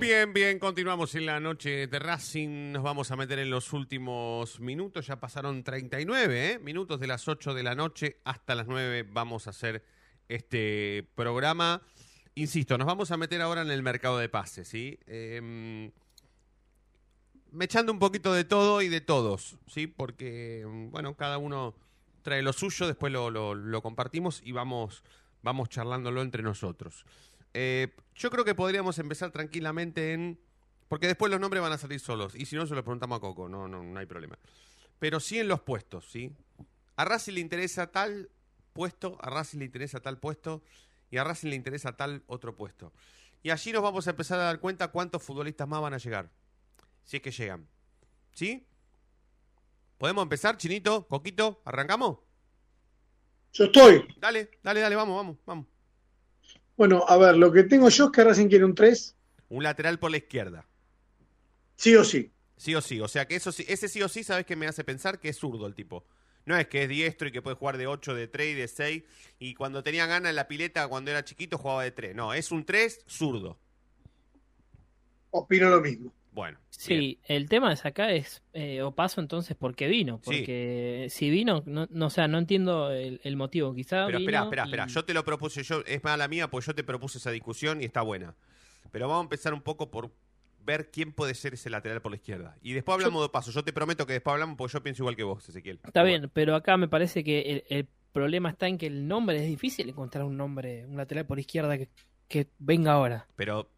Bien, bien, continuamos en la noche de Racing. Nos vamos a meter en los últimos minutos. Ya pasaron 39 ¿eh? minutos de las 8 de la noche hasta las 9. Vamos a hacer este programa. Insisto, nos vamos a meter ahora en el mercado de pases, ¿sí? Eh, me echando un poquito de todo y de todos, ¿sí? Porque, bueno, cada uno trae lo suyo, después lo, lo- lo compartimos y vamos, vamos charlándolo entre nosotros. Eh, yo creo que podríamos empezar tranquilamente en... Porque después los nombres van a salir solos. Y si no, se los preguntamos a Coco. No, no, no hay problema. Pero sí en los puestos, ¿sí? A Racing le interesa tal puesto, a Racing le interesa tal puesto y a Racing le interesa tal otro puesto. Y allí nos vamos a empezar a dar cuenta cuántos futbolistas más van a llegar. Si es que llegan. ¿Sí? ¿Podemos empezar, Chinito? ¿Coquito? ¿Arrancamos? Yo estoy. Dale, dale, dale, vamos, vamos, vamos. Bueno, a ver, lo que tengo yo es que Racing quiere un 3, Un lateral por la izquierda. sí o sí. Sí o sí. O sea que eso sí, ese sí o sí, ¿sabes qué me hace pensar? Que es zurdo el tipo. No es que es diestro y que puede jugar de 8, de 3 y de 6. Y cuando tenía ganas en la pileta, cuando era chiquito, jugaba de 3. No, es un 3 zurdo. Opino lo mismo. Bueno. Sí, el tema es acá es, eh, o paso entonces, ¿por qué vino? Sí. Porque si vino, no, no, o sea, no entiendo el, el motivo. Quizá Pero espera, espera, y- espera. Yo te lo propuse, yo, es mala mía, pues yo te propuse esa discusión y está buena. Pero vamos a empezar un poco por ver quién puede ser ese lateral por la izquierda. Y después hablamos de paso. Yo te prometo que después hablamos porque yo pienso igual que vos, Ezequiel. Está bien, pero acá me parece que el, el problema está en que el nombre es difícil encontrar un nombre, un lateral por izquierda que, que venga ahora. Pero,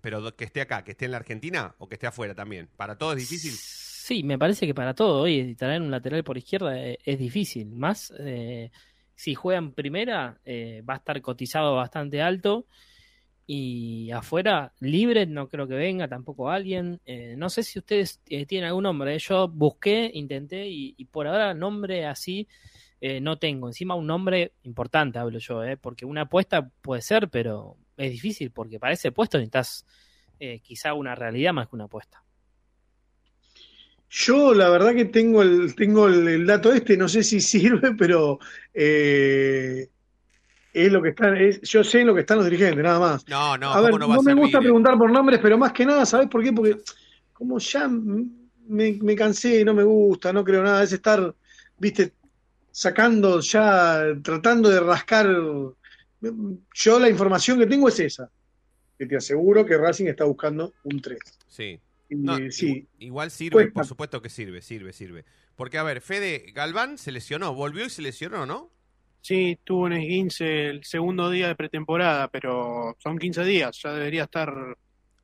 pero que esté acá, que esté en la Argentina o que esté afuera también. Para todos es difícil. Sí, me parece que para todo hoy traer un lateral por izquierda eh, es, difícil. Más eh, si juega en primera, eh, va a estar cotizado bastante alto. Y afuera, libre, no creo que venga tampoco alguien. Eh, no sé si ustedes eh, tienen algún nombre. Yo busqué, intenté y, por ahora nombre así eh, no tengo. Encima un nombre importante hablo yo, eh, porque una apuesta puede ser, pero es difícil porque para ese puesto necesitas eh, quizá una realidad más que una apuesta. Yo la verdad que tengo el, tengo el, el dato este, no sé si sirve, pero eh, es lo que están, es, yo sé en lo que están los dirigentes, nada más. No, no, a ver, ¿cómo no va a me gusta preguntar por nombres, pero más que nada, ¿sabes por qué? Porque como ya me, me cansé, no me gusta, no creo nada, es estar, viste, sacando ya, tratando de rascar. Yo la información que tengo es esa, que te aseguro que Racing está buscando un 3. Sí. No, sí, igu- igual sirve, Cuesta. por supuesto que sirve, sirve, sirve. Porque, a ver, Fede Galván se lesionó, volvió y se lesionó, ¿no? Sí, tuvo un esguince el segundo día de pretemporada, pero son 15 días, ya debería estar,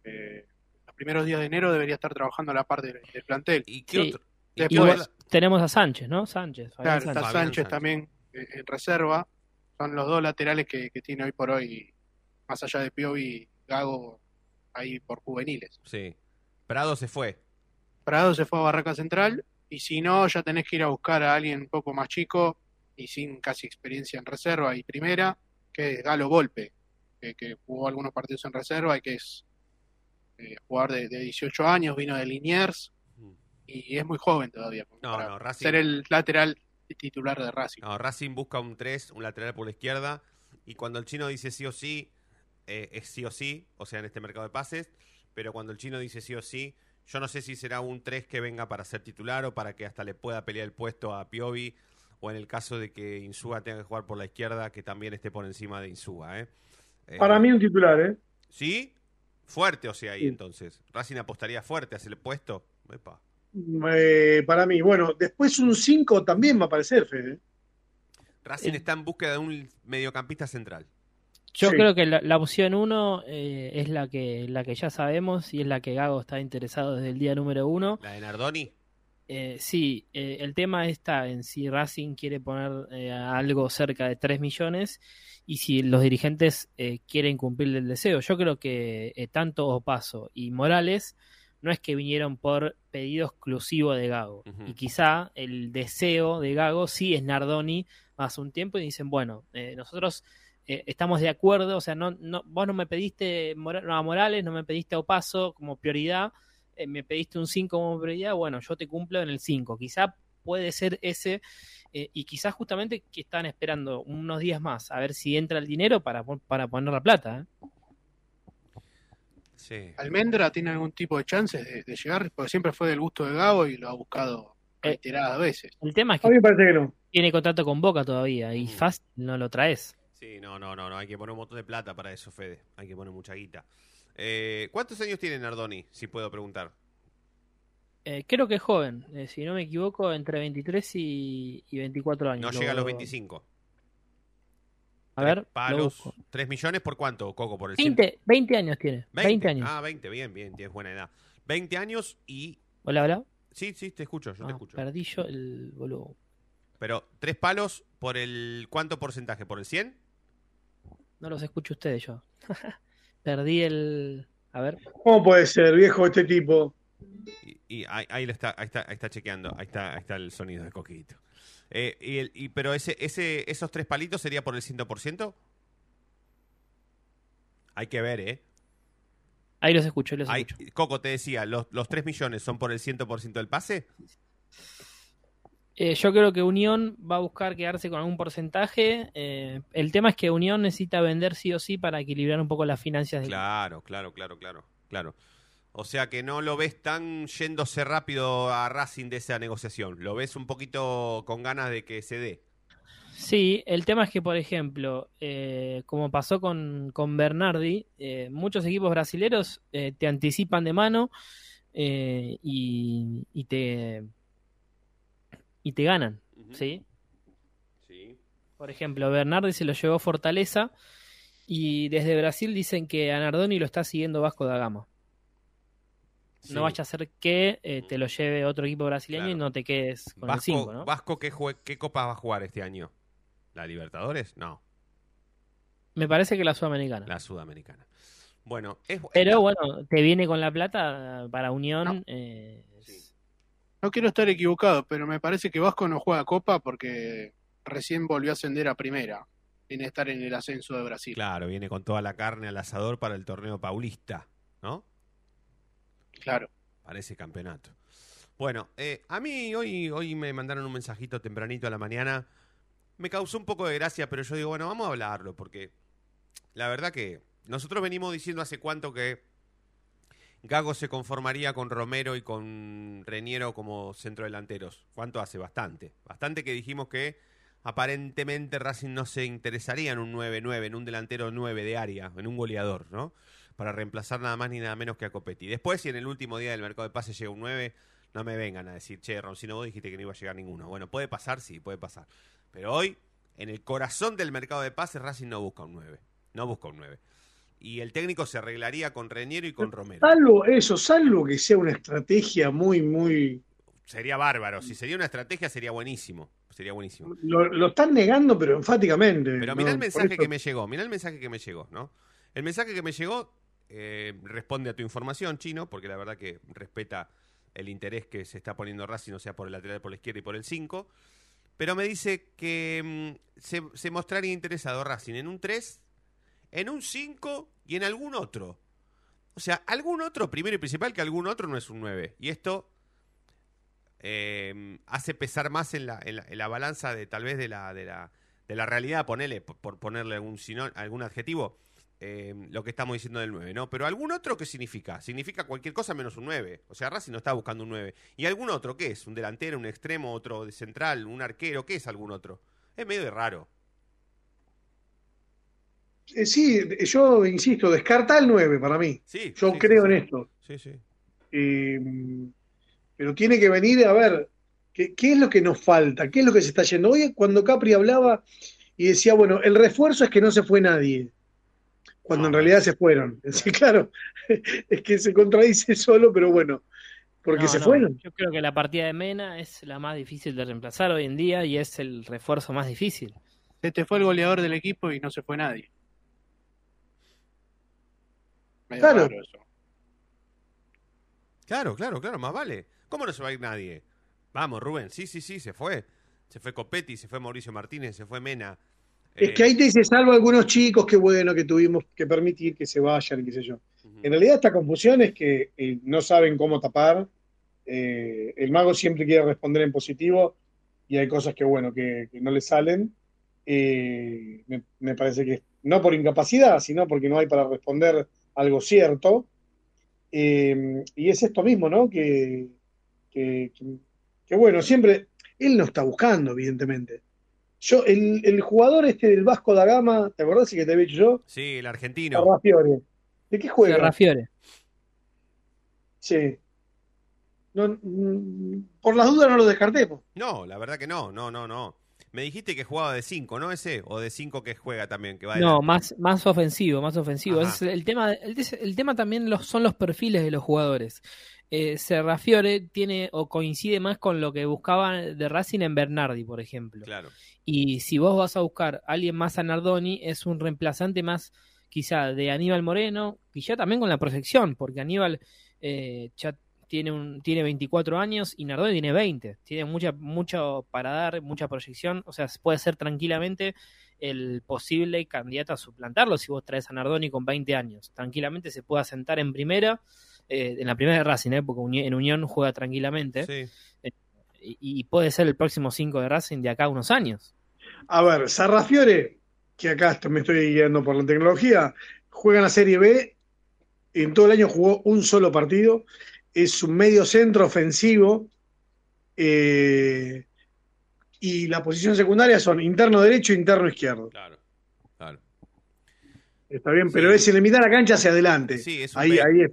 eh, los primeros días de enero debería estar trabajando la parte del, del plantel. ¿Y Sí, Después, igual tenemos a Sánchez, ¿no? Sánchez. Fabián claro, está Sánchez. Sánchez también eh, en reserva, son los dos laterales que, que tiene hoy por hoy, más allá de Piovi y Gago, ahí por juveniles. Sí. Prado se fue. Prado se fue a Barraca Central, y si no, ya tenés que ir a buscar a alguien un poco más chico y sin casi experiencia en reserva y primera, que es Galo Golpe, que, que jugó algunos partidos en reserva y que es eh, jugador de, de 18 años, vino de Liniers y es muy joven todavía como No, para no, Racing- ser el lateral titular de Racing. No, Racing busca un 3, un lateral por la izquierda. Y cuando el chino dice sí o sí, eh, es sí o sí, o sea, en este mercado de pases. Pero cuando el chino dice sí o sí, yo no sé si será un 3 que venga para ser titular o para que hasta le pueda pelear el puesto a Piovi. O en el caso de que Insúa tenga que jugar por la izquierda, que también esté por encima de Insúa. ¿eh? Eh, Para mí un titular, ¿eh? ¿Sí? Fuerte, o sea, ahí entonces. Racing apostaría fuerte a ese puesto. Epa. Eh, para mí. Bueno, después un 5 también va a aparecer, Fede. Racing está en búsqueda de un mediocampista central. Yo Sí. creo que la, la opción uno eh, es la que, la que ya sabemos y es la que Gago está interesado desde el día número uno. La de Nardoni. Eh, sí, eh, el tema está en si Racing quiere poner eh, algo cerca de 3 millones y si los dirigentes eh, quieren cumplir el deseo. Yo creo que eh, tanto Opaso y Morales no es que vinieron por pedido exclusivo de Gago. Y quizá el deseo de Gago sí es Nardoni hace un tiempo y dicen, bueno, eh, nosotros eh, estamos de acuerdo, o sea, no, no, vos no me pediste a Morales, no me pediste a Opaso como prioridad, me pediste un 5 como prioridad, bueno, yo te cumplo en el 5. Quizá puede ser ese, eh, y quizás justamente que están esperando unos días más a ver si entra el dinero para, para poner la plata. ¿eh? Sí. ¿Almendra tiene algún tipo de chances de, de llegar? Porque siempre fue del gusto de Gago y lo ha buscado reiteradas veces. El tema es A mí me parece que no. tiene contrato con Boca todavía y fácil no lo traes. Sí, no, no, no, no. Hay que poner un montón de plata para eso, Fede. Hay que poner mucha guita. Eh, ¿Cuántos años tiene Nardoni, si puedo preguntar? Eh, creo que es joven, eh, si no me equivoco, entre 23 y, y 24 años. No Lo- llega a los 25. A ver, lo Palos. busco. ¿3 millones por cuánto, Coco? Por el 100? 20, 20 años tiene. 20, años. Ah, 20, bien, bien, tienes buena edad. 20 años y... Hola, hola. Sí, sí, te escucho, yo te Ah, escucho. Perdí yo el volumen. Pero, ¿tres palos por el... ¿Cuánto porcentaje? ¿Por el 100? No los escucho ustedes yo. Perdí el. A ver. ¿Cómo puede ser, viejo, este tipo? Y ahí, ahí lo está, ahí está, ahí está chequeando, ahí está, ahí está el sonido de Coquito. Eh, y el- y- pero ese, ese, esos tres palitos sería por el 100%? Hay que ver, ¿eh? Ahí los escucho, ahí los Hay- escucho. Coco te decía, ¿los, ¿los 3 millones son por el 100% del pase? Eh, yo creo que Unión va a buscar quedarse con algún porcentaje. Eh, el tema es que Unión necesita vender sí o sí para equilibrar un poco las finanzas. del- Claro, claro, claro, claro, claro. O sea que no lo ves tan yéndose rápido a Racing de esa negociación. Lo ves un poquito con ganas de que se dé. Sí, el tema es que, por ejemplo, eh, como pasó con, con Bernardi, muchos equipos brasileros te anticipan de mano y, y te y te ganan, ¿sí? Sí. Por ejemplo, Bernardi se lo llevó Fortaleza y desde Brasil dicen que a Nardoni lo está siguiendo Vasco da Gama. Sí. No vaya a ser que eh, te lo lleve otro equipo brasileño y no te quedes con el Vasco, 5, ¿no? Vasco ¿qué, ¿qué copa va a jugar este año? ¿La Libertadores? No, Me parece que la Sudamericana. la Sudamericana. Bueno, es, Pero bueno, te viene con la plata para Unión. eh, No quiero estar equivocado, pero me parece que Vasco no juega Copa porque recién volvió a ascender a primera, en estar en el ascenso de Brasil. Claro, viene con toda la carne al asador para el torneo paulista, ¿no? Claro. Para ese campeonato. Bueno, eh, a mí hoy, hoy me mandaron un mensajito tempranito a la mañana. Me causó un poco de gracia, pero yo digo, bueno, vamos a hablarlo, porque la verdad que nosotros venimos diciendo hace cuánto que Gago se conformaría con Romero y con Reñero como centrodelanteros. ¿Cuánto hace? Bastante. Bastante que dijimos que aparentemente Racing no se interesaría en un 9-9, en un delantero 9 de área, en un goleador, ¿no? Para reemplazar nada más ni nada menos que a Copetti. Después, si en el último día del mercado de pases llega un 9, no me vengan a decir, che, Roncino, vos dijiste que no iba a llegar ninguno. Bueno, puede pasar, sí, puede pasar. Pero hoy, en el corazón del mercado de pases, Racing no busca un 9. No busca un 9. Y el técnico se arreglaría con Reñero y con Romero. Salvo eso, salvo que sea una estrategia muy, muy. Sería bárbaro. Si sería una estrategia, sería buenísimo. Sería buenísimo. Lo, lo están negando, pero enfáticamente. Pero ¿no? mirá el mensaje eso- que me llegó, mirá el mensaje que me llegó, ¿no? El mensaje que me llegó eh, responde a tu información, Chino, porque la verdad que respeta el interés que se está poniendo Racing, o sea, por el lateral, por la izquierda y por el 5. Pero me dice que mm, se, se mostraría interesado Racing en un 3, en un 5 y en algún otro. O sea, algún otro, primero y principal, que algún otro no es un 9. Y esto eh, hace pesar más en la, en la, en la balanza de tal vez de la, de la, de la realidad, ponele, por, ponerle algún, adjetivo, eh, lo que estamos diciendo del 9, ¿no? Pero algún otro, ¿qué significa? Significa cualquier cosa menos un 9. O sea, Racing no está buscando un 9. ¿Y algún otro qué es? ¿Un delantero, un extremo, otro de central, un arquero? ¿Qué es algún otro? Es medio de raro. Eh, sí, yo insisto, descarta el 9 para mí. Sí, yo sí, creo sí, en sí. esto. Sí, sí. Eh, pero tiene que venir a ver ¿qué, qué es lo que nos falta, qué es lo que se está yendo. Hoy cuando Capri hablaba y decía, bueno, el refuerzo es que no se fue nadie, cuando en realidad se fueron. Sí, claro, es que se contradice solo, pero bueno, porque No, se no, fueron. Yo creo que la partida de Mena es la más difícil de reemplazar hoy en día y es el refuerzo más difícil. Se te fue el goleador del equipo y no se fue nadie. Medio Claro. raro eso. Claro, claro, claro, más vale. ¿Cómo no se va a ir nadie? Vamos, Rubén, sí, sí, sí, se fue. Se fue Copetti, se fue Mauricio Martínez, se fue Mena. Es que ahí te dice, salvo algunos chicos, que bueno, que tuvimos que permitir que se vayan, qué sé yo. En realidad esta confusión es que eh, no saben cómo tapar. Eh, el mago siempre quiere responder en positivo y hay cosas que, bueno, que, que no le salen. Eh, me, me parece que no por incapacidad, sino porque no hay para responder algo cierto. Eh, y es esto mismo, ¿no? Que, que, que- que, bueno, siempre, él no está buscando, evidentemente. Yo, el, el jugador este del Vasco da Gama, ¿te acordás que te había dicho yo? Sí, el argentino. Sarrafiore. ¿De qué juega? Serrafiore. Sí. No, mm, por las dudas no lo descartemos. No, la verdad que no, no, no, no. Me dijiste que jugaba de 5, ¿no ese? O de 5 que juega también, que va No, más, más ofensivo, más ofensivo. Es el tema, el, el tema también los, son los perfiles de los jugadores. Eh, Serrafiore tiene o coincide más con lo que buscaba de Racing en Bernardi, por ejemplo. Claro. Y si vos vas a buscar a alguien más a Nardoni, es un reemplazante más quizá de Aníbal Moreno, y ya también con la proyección, porque Aníbal eh, ya tiene, un, tiene 24 años y Nardoni tiene 20. Tiene mucha, mucho para dar, mucha proyección, o sea, puede ser tranquilamente el posible candidato a suplantarlo si vos traes a Nardoni con 20 años. Tranquilamente se puede asentar en primera, eh, en la primera de Racing, ¿eh? porque Uni- en Unión juega tranquilamente. Sí. Eh, y, y puede ser el próximo 5 de Racing de acá a unos años. A ver, Sarrafiore, que acá me estoy guiando por la tecnología, juega en la Serie B, en todo el año jugó un solo partido, es un medio centro ofensivo, eh, y la posición secundaria son interno derecho e interno izquierdo. Claro, claro. Está bien, pero es en la mitad de la cancha hacia adelante. Sí, es un, ahí, ahí, es-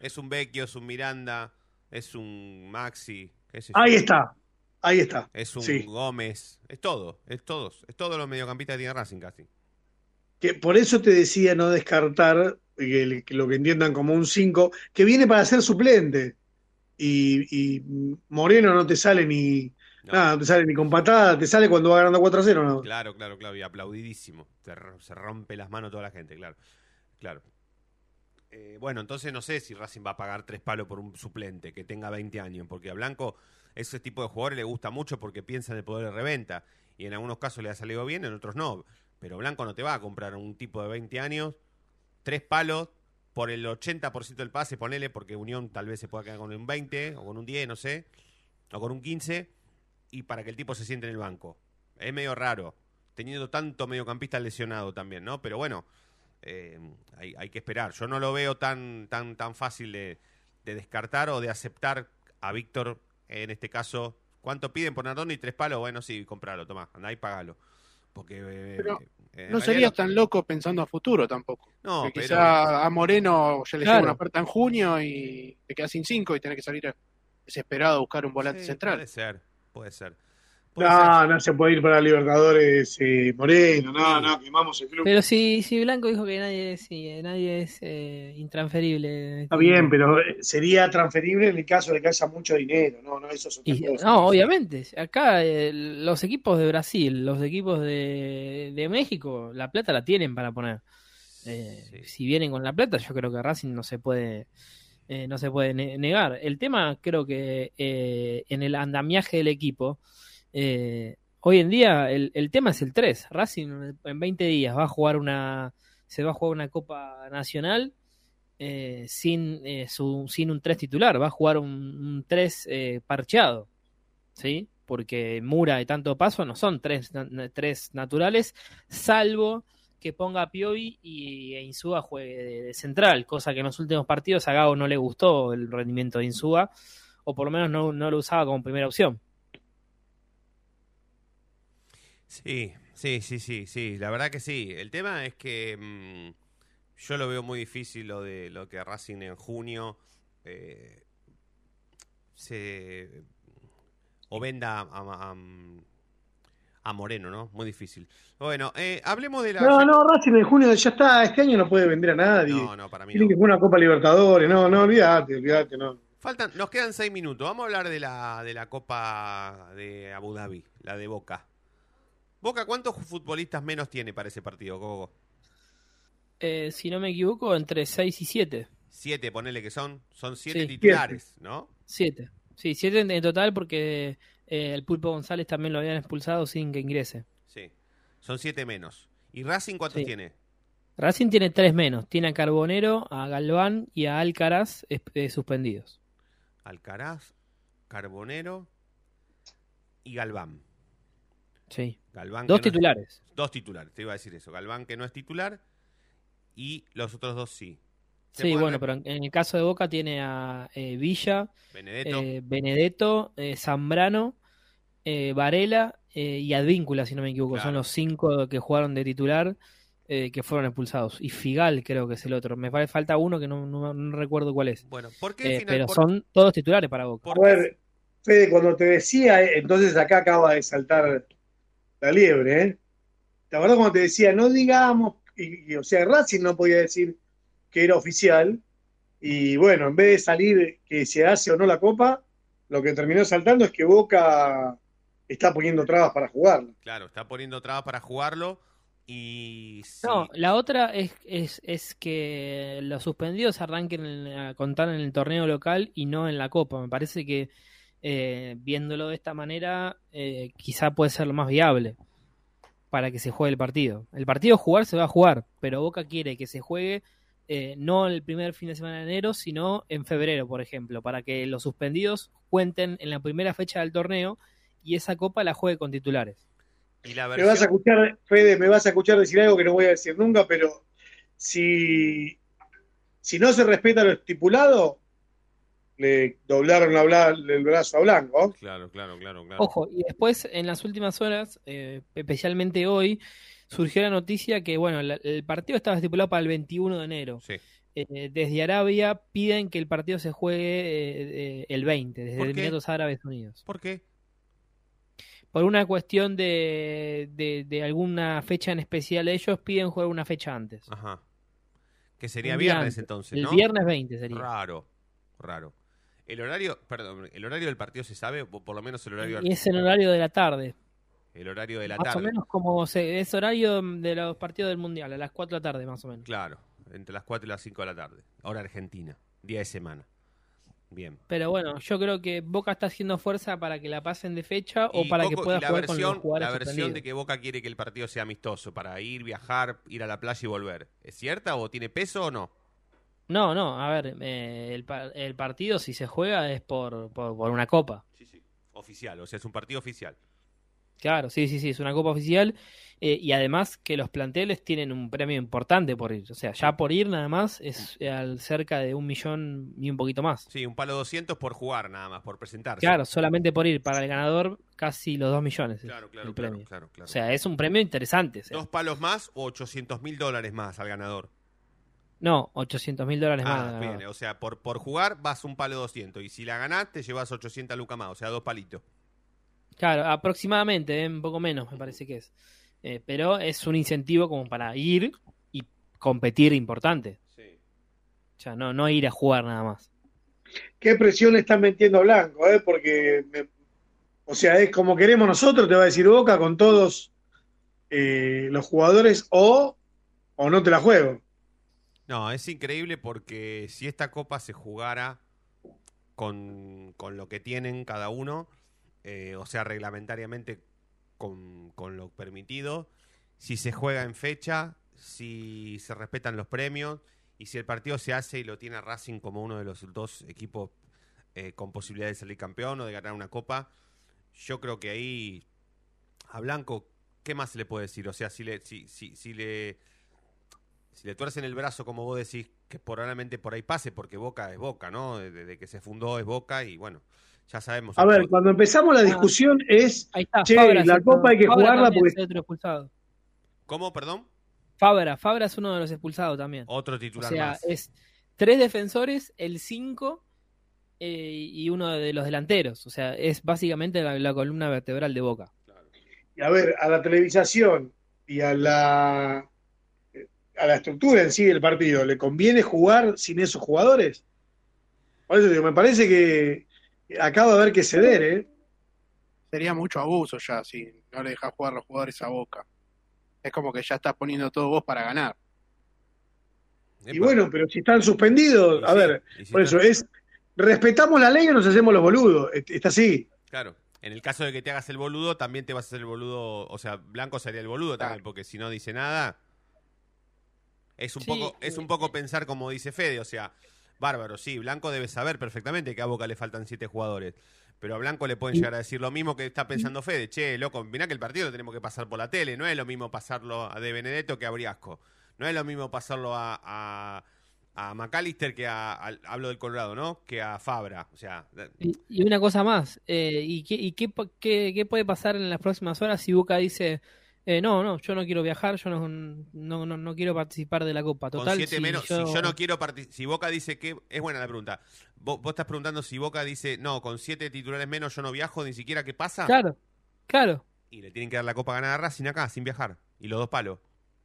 es un Vecchio, es un Miranda, es un Maxi. ahí está, ahí está. Es un Sí. Gómez. Es todo, es todos. Es todos los mediocampistas tiene Racing casi. Que por eso te decía no descartar que lo que entiendan como un 5, que viene para ser suplente. Y, y Moreno no te sale ni. Nada, no te sale ni con patada, te sale cuando va ganando 4 a 0, ¿no? Claro, claro, claro. Y aplaudidísimo. Se, rompe las manos toda la gente, claro. Claro. Eh, bueno, entonces no sé si Racing va a pagar tres palos por un suplente que tenga 20 años, porque a Blanco ese tipo de jugadores le gusta mucho porque piensa en el poder de reventa. Y en algunos casos le ha salido bien, en otros no. Pero Blanco no te va a comprar a un tipo de 20 años, tres palos por el 80% del pase, ponele, porque Unión tal vez se pueda quedar con un 20 o con un 10, no sé, o con un 15, y para que el tipo se siente en el banco. Es medio raro, teniendo tanto mediocampista lesionado también, ¿no? Pero bueno, eh, hay, hay que esperar. Yo no lo veo tan, tan, tan fácil de, de descartar o de aceptar a Víctor, en este caso. ¿Cuánto piden por Nardoni? Tres palos. Bueno, sí, compralo, tomá, andá y pagalo. Porque. eh, No realidad sería tan loco pensando a futuro tampoco. No, Que pero- quizá a Moreno ya le llega Claro. una oferta en junio y te quedas sin cinco y tenés que salir desesperado a buscar un volante Sí, central. Puede ser, puede ser. No, no se puede ir para Libertadores eh, Moreno, no, no, quemamos el club. Pero si, si Blanco dijo que nadie, sí, nadie es eh, intransferible. Está bien, pero eh, sería transferible en el caso de que haya mucho dinero, no, no, eso es Y- no, obviamente. Acá eh, los equipos de Brasil, los equipos de, de México, la plata la tienen para poner. Eh, Si vienen con la plata, yo creo que Racing no se puede eh, no se puede ne- negar. El tema, creo que eh, en el andamiaje del equipo, eh, hoy en día el, tema es el 3. Racing en 20 días va a jugar una se va a jugar una Copa Nacional eh, sin, eh, su, sin un 3 titular, va a jugar un, un 3 eh, parcheado. ¿sí? Porque Mura y tanto paso no son tres, tres naturales, salvo que ponga a Piovi y e Insúa juegue de, de central, cosa que en los últimos partidos a Gago no le gustó el rendimiento de Insúa, o por lo menos no, no lo usaba como primera opción. Sí, Sí, sí, sí, sí, la verdad que sí. El tema es que mm, yo lo veo muy difícil lo de lo que Racing en junio eh, se o venda a, a- a Moreno, ¿no? Muy difícil. Bueno, eh, hablemos de la... No, no, Racing en junio ya está, este año no puede vender a nadie. No, no, para mí Tienen no. que jugar una Copa Libertadores, no, no, olvídate, olvídate, no. Faltan, nos quedan seis minutos. Vamos a hablar de la, de la Copa de Abu Dhabi, la de Boca. Boca, ¿cuántos futbolistas menos tiene para ese partido, Gogo? Eh, si no me equivoco, entre 6 y 7. Siete, ponele que son. Son siete Sí. titulares, ¿no? 7. Sí, 7 en, total porque eh, el Pulpo González también lo habían expulsado sin que ingrese. Sí. Son siete menos. ¿Y Racing cuántos Sí. tiene? Racing tiene 3 menos. Tiene a Carbonero, a Galván y a Alcaraz eh, suspendidos. Alcaraz, Carbonero y Galván. Sí. Galván Dos que no es- titulares. dos titulares, te iba a decir eso. Galván que no es titular y los otros dos sí. ¿Se Sí, bueno, ver? pero en, en el caso de Boca tiene a eh, Villa, Benedetto. eh, Benedetto, eh, Zambrano, eh, Varela eh, y Advíncula, si no me equivoco. Son los cinco que jugaron de titular eh, que fueron expulsados. Y Figal creo que es el otro. Me fa- falta uno que no, no- no recuerdo cuál es. Bueno, ¿por qué Eh, final- pero por- son todos titulares para Boca. A ver, Fede, cuando te decía, eh, entonces acá acaba de saltar la liebre, ¿eh? ¿Te acuerdas cuando te decía, no digamos, y, y, o sea, Racing no podía decir que era oficial, y bueno, en vez de salir que se hace o no la copa, lo que terminó saltando es que Boca está poniendo trabas para jugarla. Claro, está poniendo trabas para jugarlo y sí, No, la otra es, es, es que los suspendidos arranquen en- a contar en el torneo local y no en la Copa. Me parece que eh, viéndolo de esta manera, eh, quizá puede ser lo más viable para que se juegue el partido. El partido jugar se va a jugar, pero Boca quiere que se juegue eh, no el primer fin de semana de enero, sino en febrero, por ejemplo, para que los suspendidos cuenten en la primera fecha del torneo y esa Copa la juegue con titulares. y la Me vas a escuchar, Fede, me vas a escuchar decir algo que no voy a decir nunca, pero si, si no se respeta lo estipulado, le doblaron la bla- el brazo a Blanco. Claro, claro, claro, claro. Ojo, y después en las últimas horas, eh, especialmente hoy, surgió la noticia que, bueno, la- el partido estaba estipulado para el 21 de enero. Sí. Eh, desde Arabia piden que el partido se juegue eh, eh, el 20, desde. Emiratos Árabes Unidos. ¿Por qué? Por una cuestión de, de, de alguna fecha en especial, ellos piden jugar una fecha antes. Ajá. Que sería viernes antes. entonces, El ¿no? viernes 20 sería. Raro, raro. El horario, perdón, el horario del partido se sabe, o por lo menos el horario, Y es en horario de la tarde. el horario de la más tarde. o menos como se, es horario de los partidos del Mundial, a las 4 de la tarde más o menos. Claro, entre las 4 y las 5 de la tarde. Hora argentina, día de semana. Bien. Pero bueno, yo creo que Boca está haciendo fuerza para que la pasen de fecha o para Coco, que pueda jugar con los versión, jugadores la versión suspendidos. de que Boca quiere que el partido sea amistoso para ir, viajar, ir a la playa y volver. ¿Es cierta o tiene peso o no? No, no, a ver, eh, el, pa- el partido si se juega es por, por, por una copa. Oficial, o sea, es un partido oficial. Claro, sí, sí, sí, es una copa oficial eh, y además que los planteles tienen un premio importante por ir. O sea, ya por ir nada más es eh, al cerca de un millón y un poquito más. Sí, un palo 200 por jugar nada más, por presentarse. Claro, solamente por ir. Para el ganador casi los dos millones es Claro, claro, el claro, premio. claro, claro. O sea, es un premio interesante. o sea. Dos palos más o 800 mil dólares más al ganador. No, 800 mil dólares más. Ah, bien, o sea, por, por jugar vas un palo 200 y si la ganás te llevas 800 lucas más, o sea, dos palitos. Claro, aproximadamente, eh, un poco menos me parece que es. Eh, pero es un incentivo como para ir y competir importante. O sea, no, no ir a jugar nada más. ¿Qué presión le están metiendo a Blanco? eh? Porque, me- o sea, es como queremos nosotros, te va a decir Boca, con todos eh, los jugadores, o, o no te la juego. No, es increíble porque si esta copa se jugara con, con lo que tienen cada uno, eh, o sea, reglamentariamente con, con lo permitido, si se juega en fecha, si se respetan los premios y si el partido se hace y lo tiene Racing como uno de los dos equipos eh, con posibilidad de salir campeón o de ganar una copa, yo creo que ahí a Blanco, ¿qué más se le puede decir? O sea, si le, si, si, si le, si le tuercen el brazo, como vos decís, que probablemente por ahí pase, porque Boca es Boca, ¿no? Desde que se fundó es Boca y bueno, Ya sabemos. A ver, cuando empezamos la discusión es, Ahí está, che, Fabra, la copa hay que Fabra jugarla porque es otro expulsado. ¿Cómo, perdón? Fabra, Fabra es uno de los expulsados también. Otro O titular sea, más. es tres defensores, el cinco eh, y uno de los delanteros. O sea, es básicamente la, la columna vertebral de Boca. Y a ver, a la televisación y a la a la estructura en sí del partido, ¿le conviene jugar sin esos jugadores? Por eso digo, me parece que acaba de haber que ceder, ¿eh? Sería mucho abuso ya si no le dejas jugar a los jugadores a boca. Es como que ya estás poniendo todo vos para ganar. Y bueno, pero si están suspendidos, a sí, ver, si por están- eso es, respetamos la ley o nos hacemos los boludos, est- está así. Claro. En el caso de que te hagas el boludo, también te vas a hacer el boludo. O sea, Blanco sería el boludo también, porque si no dice nada. Es un Sí, poco, es eh, un poco pensar como dice Fede, o sea, bárbaro, sí, Blanco debe saber perfectamente que a Boca le faltan siete jugadores. Pero a Blanco le pueden llegar a decir lo mismo que está pensando Fede. Che, loco, mirá que el partido lo tenemos que pasar por la tele. No es lo mismo pasarlo a De Benedetto que a Briasco. No es lo mismo pasarlo a, a, a McAllister que a, hablo del Colorado, ¿no? Que a Fabra. O sea, Y, y una cosa más, eh, ¿y, qué, y qué, qué- qué puede pasar en las próximas horas si Boca dice, eh, no, no, yo no quiero viajar, yo no, no, no, no quiero participar de la Copa? Total, con siete si menos, yo- si yo no quiero partic- si Boca dice que es buena la pregunta. Vos, vos estás preguntando si Boca dice, "No, con siete titulares menos yo no viajo, ni siquiera qué pasa." Claro, claro. Y le tienen que dar la Copa ganada a Racing acá sin viajar y los dos palos.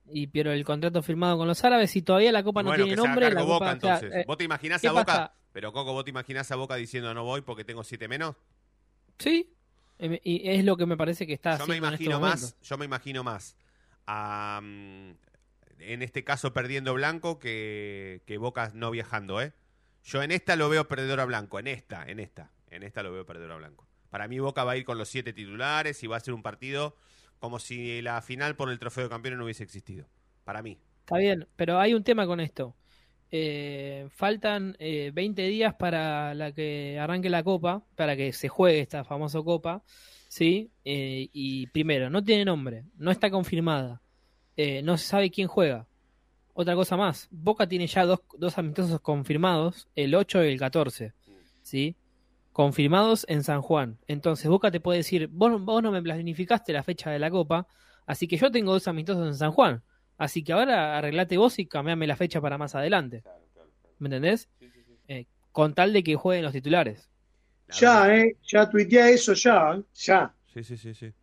Y pero el contrato firmado con los árabes, si todavía la Copa no bueno, tiene que nombre, la Copa... Boca o sea, entonces. eh, ¿Vos te imaginás ¿qué a Boca? pasa? Pero Coco, ¿vos te imaginás a Boca diciendo no voy porque tengo siete menos? Sí, y es lo que me parece que está Yo me haciendo en este imagino más, yo me imagino más a, mm, en este caso perdiendo Blanco que, que Boca no viajando, ¿eh? Yo en esta lo veo perdedor a Blanco, en esta, en esta, en esta lo veo perdedor a Blanco. Para mí Boca va a ir con los siete titulares y va a ser un partido como si la final por el trofeo de campeones no hubiese existido. Para mí. Está bien, pero hay un tema con esto. Eh, faltan eh, 20 días para la que arranque la Copa, para que se juegue esta famosa Copa, ¿sí? Eh, y primero, no tiene nombre, no está confirmada, eh, no se sabe quién juega. Otra cosa más, Boca tiene ya dos, dos amistosos confirmados, el 8 y el 14, ¿sí? Confirmados en San Juan. Entonces Boca te puede decir, vos, vos no me planificaste la fecha de la Copa, así que yo tengo dos amistosos en San Juan. Así que ahora arreglate vos y cambiame la fecha para más adelante. ¿Me entendés? Eh, con tal de que jueguen los titulares. Ya, ¿eh? Ya tuitea eso, ya, ¿eh? ya. Sí, sí, sí, sí.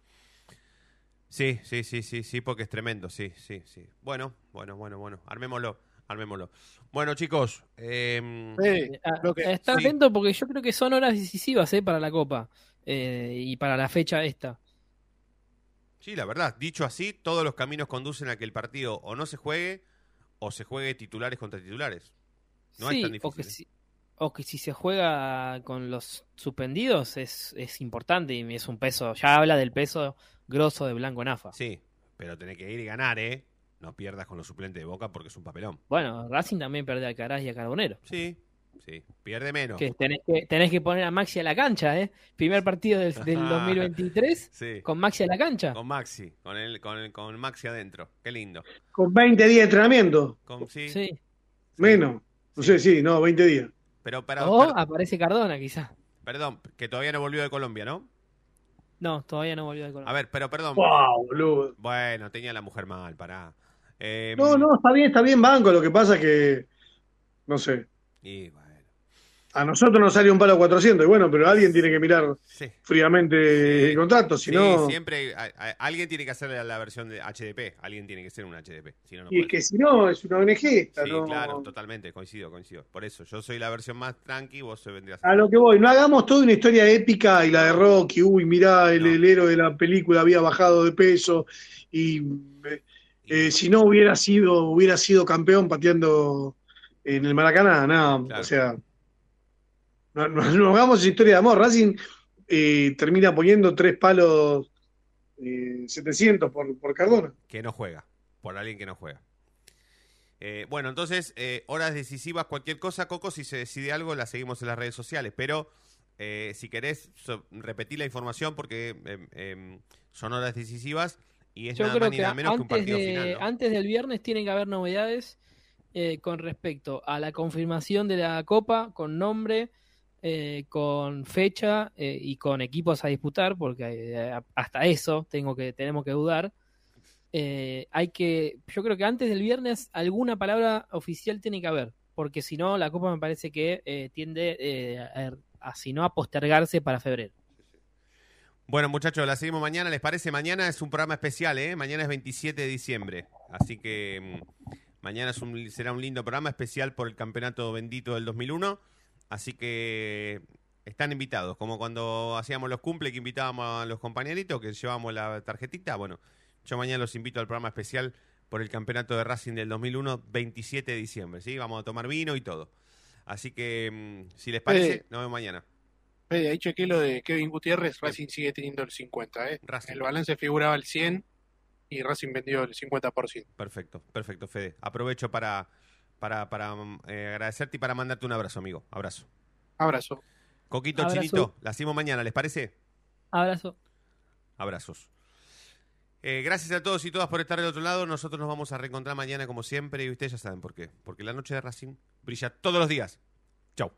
Sí, sí, sí, sí, sí, porque es tremendo, sí, sí, sí. Bueno, bueno, bueno, bueno, armémoslo, armémoslo. Bueno, chicos, em, Eh, está sí. atento porque yo creo que son horas decisivas eh, para la Copa eh, y para la fecha esta. Sí, la verdad, dicho así, todos los caminos conducen a que el partido o no se juegue o se juegue titulares contra titulares. No Sí, es tan o difícil. que, ¿eh? si, o que si se juega con los suspendidos es, es importante y es un peso, ya habla del peso grosso de Blanco Nafa. Sí, pero tenés que ir y ganar, ¿eh? No pierdas con los suplentes de Boca porque es un papelón. Bueno, Racing también pierde a Caraz y a Carbonero. Sí, sí, pierde menos. Que tenés, que tenés que poner a Maxi a la cancha, ¿eh? Primer partido del, del 2023 Sí. con Maxi a la cancha. Con Maxi, con el, con el, con Maxi adentro. Qué lindo. Con 20 días de entrenamiento. Con, sí. Sí. Menos. No sé, sí, no, 20 días. Pero, pero, O aparece Cardona, quizá. perdón, que todavía no volvió de Colombia, ¿no? No, todavía no volvió de Colombia. A ver, pero perdón. Wow, boludo. Bueno, tenía la mujer mal, pará. Eh, No, no, está bien, está bien, banco. Lo que pasa es que, no sé, Y bueno, a nosotros nos sale un palo 400, y bueno, pero alguien tiene que mirar Sí. fríamente el contrato, si sí, no... siempre a- a- alguien tiene que hacer la, la versión de HDP. Alguien tiene que ser un HDP. Si no, no Y es que si no, es una ONG. esta, Sí, no- claro, totalmente, coincido, coincido. Por eso, yo soy la versión más tranqui, vos vendrías A lo que voy, no hagamos toda una historia épica y la de Rocky, uy, mirá, el, el héroe de la película había bajado de peso y eh, eh, si no hubiera sido, hubiera sido campeón pateando en el Maracaná, no, o sea, no, no- no hagamos historia de amor. Racing eh, termina poniendo tres palos eh, 700 por, por Cardona. que no juega, por alguien que no juega. Eh, bueno, entonces, eh, horas decisivas, cualquier cosa, Coco, si se decide algo, la seguimos en las redes sociales, pero eh, si querés, so- repetir la información porque em, em, son horas decisivas y es Yo nada creo más ni que nada menos que un antes, partido de- final. ¿no? antes del viernes tienen que haber novedades eh, con respecto a la confirmación de la Copa con nombre, eh, con fecha eh, y con equipos a disputar, porque eh, hasta eso tengo que, tenemos que dudar. Eh, hay que, yo creo que antes del viernes alguna palabra oficial tiene que haber, porque si no la Copa me parece que tiende a, si no, a postergarse para febrero. Bueno, muchachos, la seguimos mañana. ¿Les parece? Mañana es un programa especial, ¿eh? Mañana es 27 de diciembre. Así que mm, mañana será un lindo programa especial por el campeonato bendito del 2001. Así que están invitados. Como cuando hacíamos los cumple que invitábamos a los compañeritos, que llevábamos la tarjetita. Bueno, yo mañana los invito al programa especial por el campeonato de Racing del 2001, 27 de diciembre. ¿sí? Vamos a tomar vino y todo. Así que, mm, si les parece, Eh, nos vemos mañana. Fede, ahí chequé lo de Kevin Gutiérrez, Racing sigue teniendo el 50, ¿eh? El balance figuraba el 100 y Racing vendió el 50%. Perfecto, perfecto, Fede. Aprovecho para, para, para mm, eh, agradecerte y para mandarte un abrazo, amigo. Abrazo. Abrazo. Coquito, Abrazo. Chinito, la hacemos mañana, ¿les parece? Abrazo. Abrazos. Eh, gracias a todos y todas por estar del otro lado. Nosotros nos vamos a reencontrar mañana como siempre y ustedes ya saben por qué. Porque la noche de Racing brilla todos los días. Chau.